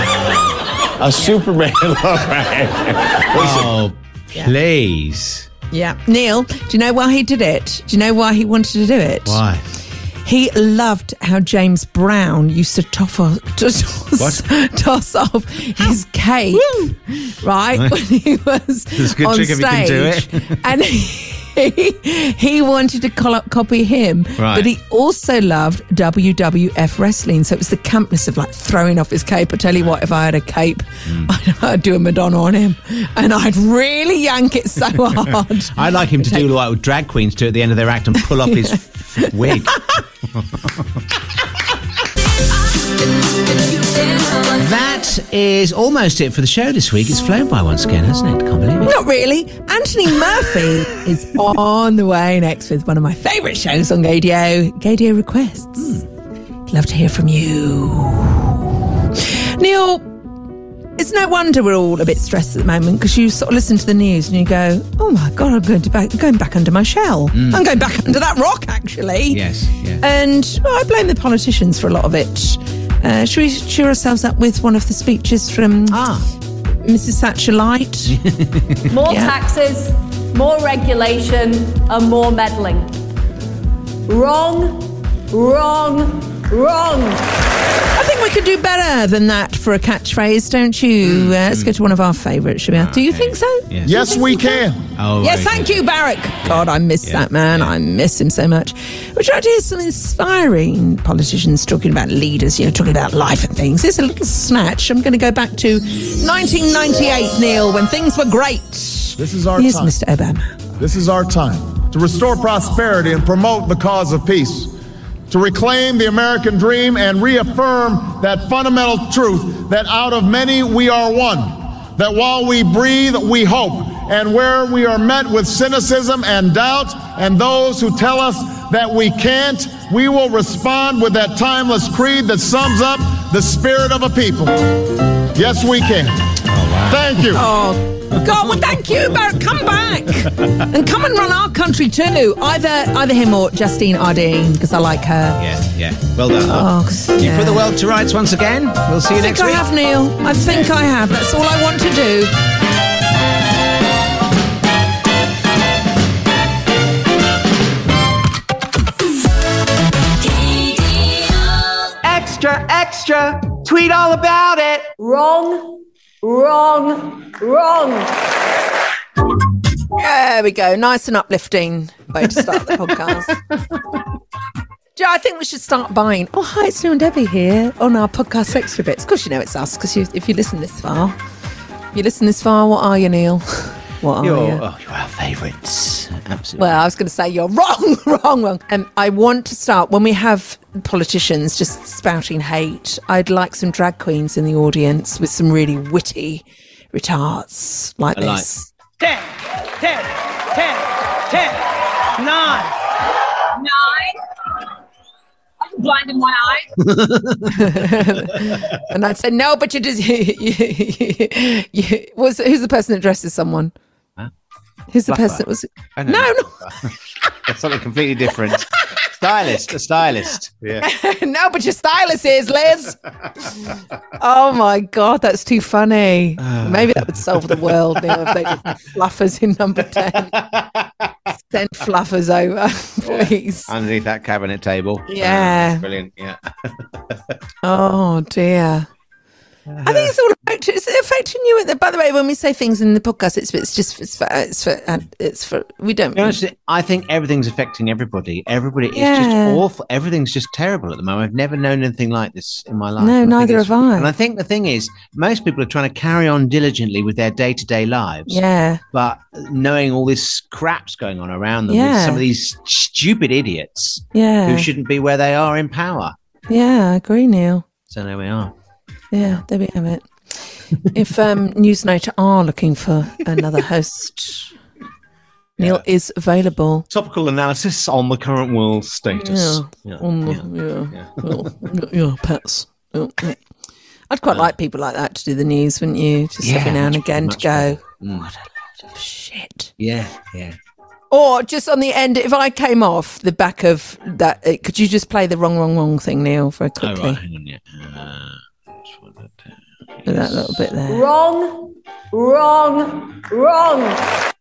Speaker 22: a Superman [laughs] look.
Speaker 3: Oh, please.
Speaker 4: Yeah. Neil, do you know why he did it? Do you know why he wanted to do it?
Speaker 3: Why?
Speaker 4: He loved how James Brown used to toss off, [laughs] toss, toss off his cape, right?
Speaker 3: Right.
Speaker 4: When he was
Speaker 3: It's a good
Speaker 4: on
Speaker 3: trick if you can do
Speaker 4: stage.
Speaker 3: it.
Speaker 4: and he, [laughs] [laughs] [laughs] he wanted to col- copy him,
Speaker 3: Right.
Speaker 4: but he also loved WWF wrestling. So it was the campness of like throwing off his cape. I tell you what, if I had a cape,
Speaker 3: Hmm. [laughs]
Speaker 4: I'd, I'd do a Madonna on him, and I'd really yank it so [laughs] hard.
Speaker 3: I'd like him to do like drag queens do at the end of their act and pull up his wig. That is almost it for the show this week. It's flown by once again, hasn't it? Can't believe it.
Speaker 4: Not really. Anthony Murphy [laughs] is on the way next with one of my favourite shows on Gaydio, Gaydio Requests. Hmm. Love to hear from you. Neil, it's no wonder we're all a bit stressed at the moment because you sort of listen to the news and you go, "Oh my god, I'm going to back, going back under my shell.
Speaker 3: Mm.
Speaker 4: I'm going back under that rock, actually."
Speaker 3: Yes, yes.
Speaker 4: And well, I blame the politicians for a lot of it. Uh, should we cheer ourselves up with one of the speeches from ah. Mrs. Thatcher Light? [laughs]
Speaker 5: More
Speaker 4: Yeah.
Speaker 5: taxes, more regulation, and more meddling. Wrong, wrong, wrong.
Speaker 4: I think we could do better than that for a catchphrase, don't you? Uh, let's go to one of our favourites, shall we? Do you think so?
Speaker 3: Yes,
Speaker 23: Yes, we can.
Speaker 3: Oh,
Speaker 4: yes,
Speaker 3: very
Speaker 4: thank you, Barack. God, I miss that man. I miss him so much. We're trying to hear some inspiring politicians talking about leaders, you know, talking about life and things. Here's a little snatch. I'm going to go back to 1998, Neil, when things were great.
Speaker 23: This is our
Speaker 4: Here's
Speaker 23: time.
Speaker 4: Mr. Obama.
Speaker 23: This is our time to restore prosperity and promote the cause of peace, to reclaim the American dream and reaffirm that fundamental truth that out of many we are one, that while we breathe, we hope, and where we are met with cynicism and doubt, and those who tell us that we can't, we will respond with that timeless creed that sums up the spirit of a people. Yes, we can. Oh, Thank you.
Speaker 4: Oh, God, well, thank you, Barrett. Come back [laughs] and come and run our country too. Either either him or Jacinda Ardern, because I like her.
Speaker 3: Yeah, yeah. Well done.
Speaker 4: Oh,
Speaker 3: You
Speaker 4: yeah.
Speaker 3: put the world to rights once again. We'll see you next week.
Speaker 4: I think I have, Neil. I think I have. That's all I want to do.
Speaker 5: Extra, extra. Tweet all about it. Wrong, wrong, wrong.
Speaker 4: There we go. Nice and uplifting way to start the podcast. [laughs] Know, I think we should start buying. Oh, hi, it's Neil and Debbie here on our podcast Extra Bits. Of course, you know it's us because you, if you listen this far, you listen this far, what are you, Neil? [laughs] What are
Speaker 3: You're,
Speaker 4: you?
Speaker 3: oh, you're our favourites. Absolutely.
Speaker 4: Well, I was going to say you're [laughs] wrong, wrong, wrong. Um, I want to start when we have politicians just spouting hate. I'd like some drag queens in the audience with some really witty retards like
Speaker 5: I
Speaker 4: this.
Speaker 5: 10, 10, 10, 10, 9. 9? Are you blind in one eye? [laughs] [laughs]
Speaker 4: and I'd say no, but you just you, you, you, was who's the person that dresses someone? Who's the
Speaker 24: Fluffer.
Speaker 4: person that was?
Speaker 24: I
Speaker 4: No,
Speaker 24: don't
Speaker 4: no.
Speaker 24: That's something completely different. stylist, a stylist. Yeah. [laughs]
Speaker 4: no, but your stylist is Liz. oh my god, that's too funny. [sighs] Maybe that would solve the world Neil, if they did fluffers in number ten. Send fluffers over, [laughs] please.
Speaker 24: Underneath that cabinet table.
Speaker 4: Yeah.
Speaker 24: Uh, brilliant. Yeah. [laughs]
Speaker 4: Oh dear. I think it's all affecting. It's affecting you. By the way, when we say things in the podcast, it's it's just it's for it's for it's for we don't.
Speaker 3: Honestly, I think everything's affecting everybody. Everybody is just awful. Everything's just terrible at the moment. I've never known anything like this in my life.
Speaker 4: No,
Speaker 3: And
Speaker 4: neither
Speaker 3: it's-
Speaker 4: have I.
Speaker 3: And I think the thing is, most people are trying to carry on diligently with their day to day lives.
Speaker 4: Yeah.
Speaker 3: But knowing all this crap's going on around them,
Speaker 4: Yeah.
Speaker 3: with some of these stupid idiots
Speaker 4: Yeah.
Speaker 3: who shouldn't be where they are in power.
Speaker 4: Yeah, I agree, Neil.
Speaker 3: So there we are.
Speaker 4: Yeah, there we have it. if um, Newsnight are looking for another host, [laughs] Neil is available.
Speaker 3: Topical analysis on the current world status.
Speaker 4: Yeah, on the- yeah, yeah, yeah, [laughs] pets. Yeah, yeah. I'd quite like people like that to do the news, wouldn't you? Just
Speaker 3: Yeah,
Speaker 4: every now and again to go.
Speaker 3: Mm.
Speaker 4: What a load of shit.
Speaker 3: Yeah, yeah.
Speaker 4: Or just on the end, if I came off the back of that, could you just play the wrong, wrong, wrong thing, Neil, very
Speaker 3: Oh,
Speaker 4: quickly?
Speaker 3: right, hang on, yeah. Uh,
Speaker 4: With that little bit there.
Speaker 5: Wrong, wrong, wrong.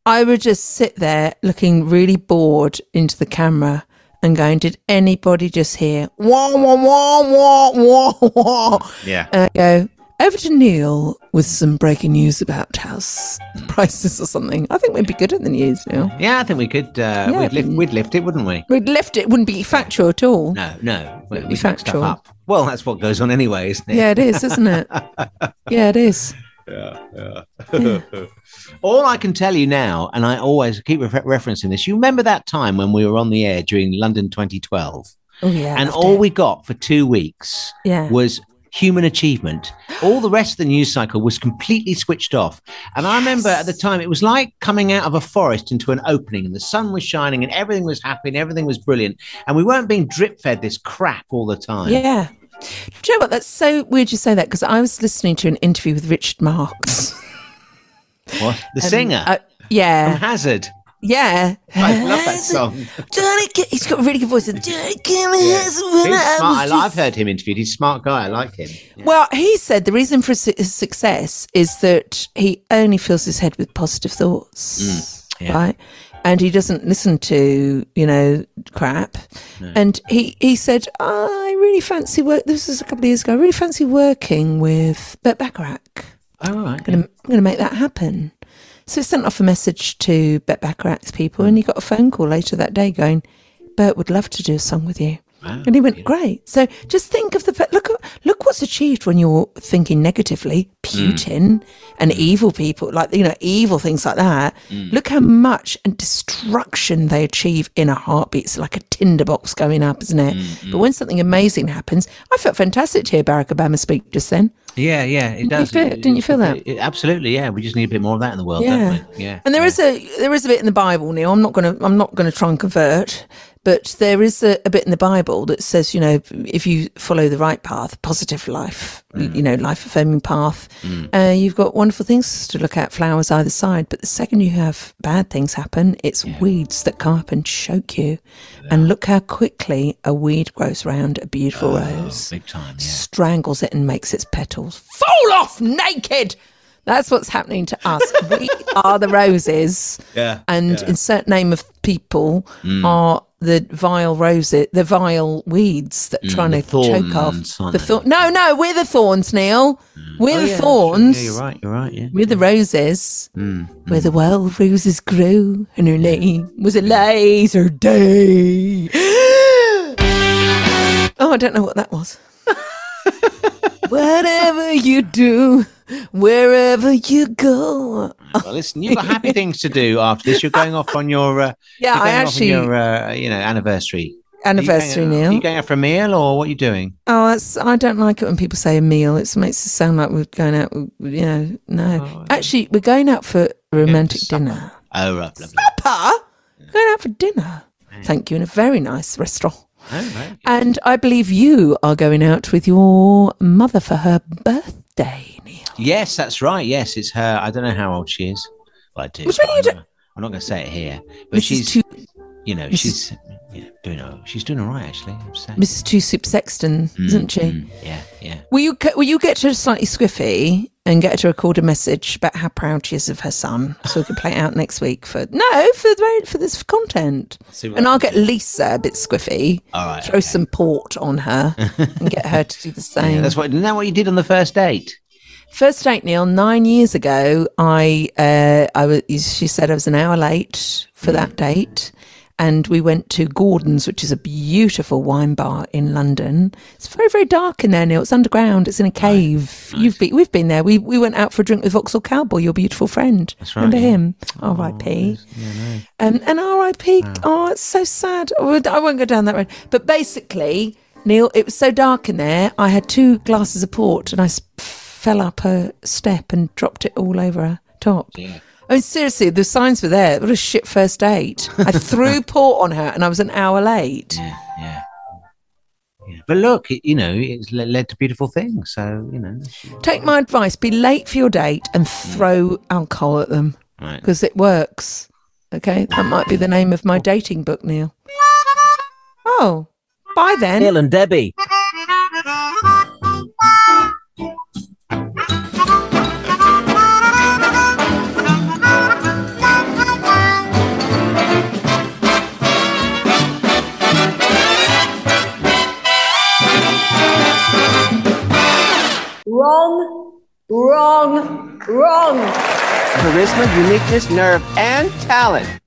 Speaker 4: I would just sit there looking really bored into the camera and going, Did anybody just hear wah wah wah wah wah wah?
Speaker 3: Yeah.
Speaker 4: And I go, over to Neil with some breaking news about house [laughs] prices or something. I think we'd be good at the news, Neil.
Speaker 3: Yeah, I think we could. Uh,
Speaker 4: Yeah,
Speaker 3: we'd, lift, we'd lift it, wouldn't we?
Speaker 4: We'd lift it, wouldn't be factual at all.
Speaker 3: No, no. We, we
Speaker 4: be
Speaker 3: make stuff up. Well, that's what goes on anyway, isn't it?
Speaker 4: Yeah, it is, isn't it? [laughs] yeah, it is.
Speaker 3: Yeah, yeah. [laughs] All I can tell you now, and I always keep re- referencing this, you remember that time when we were on the air during London 2012?
Speaker 4: Oh, yeah.
Speaker 3: and all
Speaker 4: it.
Speaker 3: we got for two weeks
Speaker 4: Yeah.
Speaker 3: was human achievement. All the rest of the news cycle was completely switched off. And I remember at the time, it was like coming out of a forest into an opening, and the sun was shining, and everything was happy, and everything was brilliant. And we weren't being drip fed this crap all the time.
Speaker 4: Yeah. Do you know what? That's so weird you say that because I was listening to an interview with Richard Marx.
Speaker 3: What? The [laughs]
Speaker 4: Um,
Speaker 3: singer?
Speaker 4: uh, yeah.
Speaker 3: From Hazard.
Speaker 4: Yeah.
Speaker 3: I love that [laughs] song.
Speaker 4: Johnny, he's got a really good voice. Johnny,
Speaker 3: yeah. he's smart. I. I've heard him interviewed. He's a smart guy. I like him.
Speaker 4: Well, he said the reason for his success is that he only fills his head with positive thoughts,
Speaker 3: Mm, yeah.
Speaker 4: right? And he doesn't listen to you know crap.
Speaker 3: No.
Speaker 4: And he he said, I really fancy work. This was a couple of years ago. I really fancy working with Burt Bacharach.
Speaker 3: Oh, right.
Speaker 4: I'm I'm gonna make that happen. So he sent off a message to Burt Bacharach's people, and he got a phone call later that day going, Burt would love to do a song with you. And he went, great. So just think of the fa- look. Look what's achieved when you're thinking negatively. Putin mm. and mm. evil people, like you know, evil things like that.
Speaker 25: Mm.
Speaker 4: Look how much and destruction they achieve in a heartbeat. It's like a tinderbox going up, isn't it? Mm, but when something amazing happens, I felt fantastic to hear Barack Obama speak just then.
Speaker 3: Yeah, yeah, it
Speaker 4: Didn't you
Speaker 3: does.
Speaker 4: feel- didn't you feel that?
Speaker 3: It- it- absolutely, yeah. We just need a bit more of that in the world,
Speaker 4: Yeah.
Speaker 3: don't we? Yeah.
Speaker 4: And there is a there is a bit in the Bible, Neil. I'm not gonna I'm not gonna try and convert, but there is a, a bit in the Bible that says, you know, if you follow the right path, positive life, you know, life affirming path, uh, you've got wonderful things to look at, flowers either side. But the second you have bad things happen, it's weeds that come up and choke you. And look how quickly a weed grows round a beautiful rose,
Speaker 3: Big time, yeah.
Speaker 4: strangles it and makes its petals fall off naked. That's what's happening to us. we are the roses. [laughs]
Speaker 3: Yeah,
Speaker 4: And
Speaker 3: yeah.
Speaker 4: in certain name of people
Speaker 3: Mm.
Speaker 4: are the vile roses, the vile weeds that are
Speaker 3: Mm,
Speaker 4: trying to choke off the thorn. No, no, we're the thorns, Neil. We're
Speaker 3: Oh,
Speaker 4: the
Speaker 3: yeah,
Speaker 4: thorns.
Speaker 3: Yeah, you're right. You're right. Yeah.
Speaker 4: We're the roses.
Speaker 3: Mm.
Speaker 4: Where the wild roses grew, and her name was a laser day. [gasps] oh, I don't know what that was. [laughs] Whatever you do, wherever you go.
Speaker 3: Well, listen, you've got happy things to do after this. You're going off on your uh, [laughs]
Speaker 4: Yeah, I actually-
Speaker 3: your uh, you know anniversary.
Speaker 4: Anniversary,
Speaker 3: are you going. Are you going out for a meal or what are you doing?
Speaker 4: Oh, I don't like it when people say a meal. It makes it sound like we're going out. You know, no. Actually, we're going out for a romantic dinner.
Speaker 3: Oh, right, lovely.
Speaker 4: Supper. Going out for dinner. Thank you, in a very nice restaurant.
Speaker 3: Oh, right.
Speaker 4: And I believe you are going out with your mother for her birthday.
Speaker 3: Yes, that's right. Yes, it's her. I don't know how old she is. Well, I do.
Speaker 4: Which one
Speaker 3: but
Speaker 4: are you
Speaker 3: I'm, not, I'm not going to say it here. But
Speaker 4: Mrs.
Speaker 3: she's, you know,
Speaker 4: Mrs.
Speaker 3: she's yeah, doing all, she's doing all right actually.
Speaker 4: Mrs. Two Soup Sexton,
Speaker 3: Mm,
Speaker 4: isn't she?
Speaker 3: mm, yeah, yeah.
Speaker 4: Will you will you get her slightly squiffy and get her to record a message about how proud she is of her son, so we can play it out next week for no for the for this content. And I'll get Lisa a bit squiffy.
Speaker 3: All right,
Speaker 4: throw some port on her and get her to do the same. [laughs]
Speaker 3: Yeah, that's what. Isn't that what you did on the first date?
Speaker 4: First date, Neil. Nine years ago, I uh, I was. She said I was an hour late for that date, and we went to Gordon's, which is a beautiful wine bar in London. It's very very dark in there, Neil. It's underground. It's in a cave. You've been. We've been there. We we went out for a drink with Vauxhall Cowboy, your beautiful friend.
Speaker 26: That's right,
Speaker 4: Remember
Speaker 26: yeah.
Speaker 4: him? R.I.P. Um, and R.I.P. Oh, it's so sad. I won't- I won't go down that road. But basically, Neil, it was so dark in there. I had two glasses of port, and I fell up a step and dropped it all over her top. I mean, seriously, the signs were there. What a shit first date. I [laughs] threw port on her, and I was an hour late. Yeah, yeah. yeah.
Speaker 26: But look, it, you know, it's led to beautiful things. So you know,
Speaker 4: Take my advice: be late for your date and throw alcohol at them
Speaker 26: Right.
Speaker 4: because it works. Okay, that might be the name of my dating book, Neil. Oh, bye then.
Speaker 26: Neil and Debbie.
Speaker 27: Wrong, wrong, wrong.
Speaker 6: Charisma, uniqueness, nerve, and talent.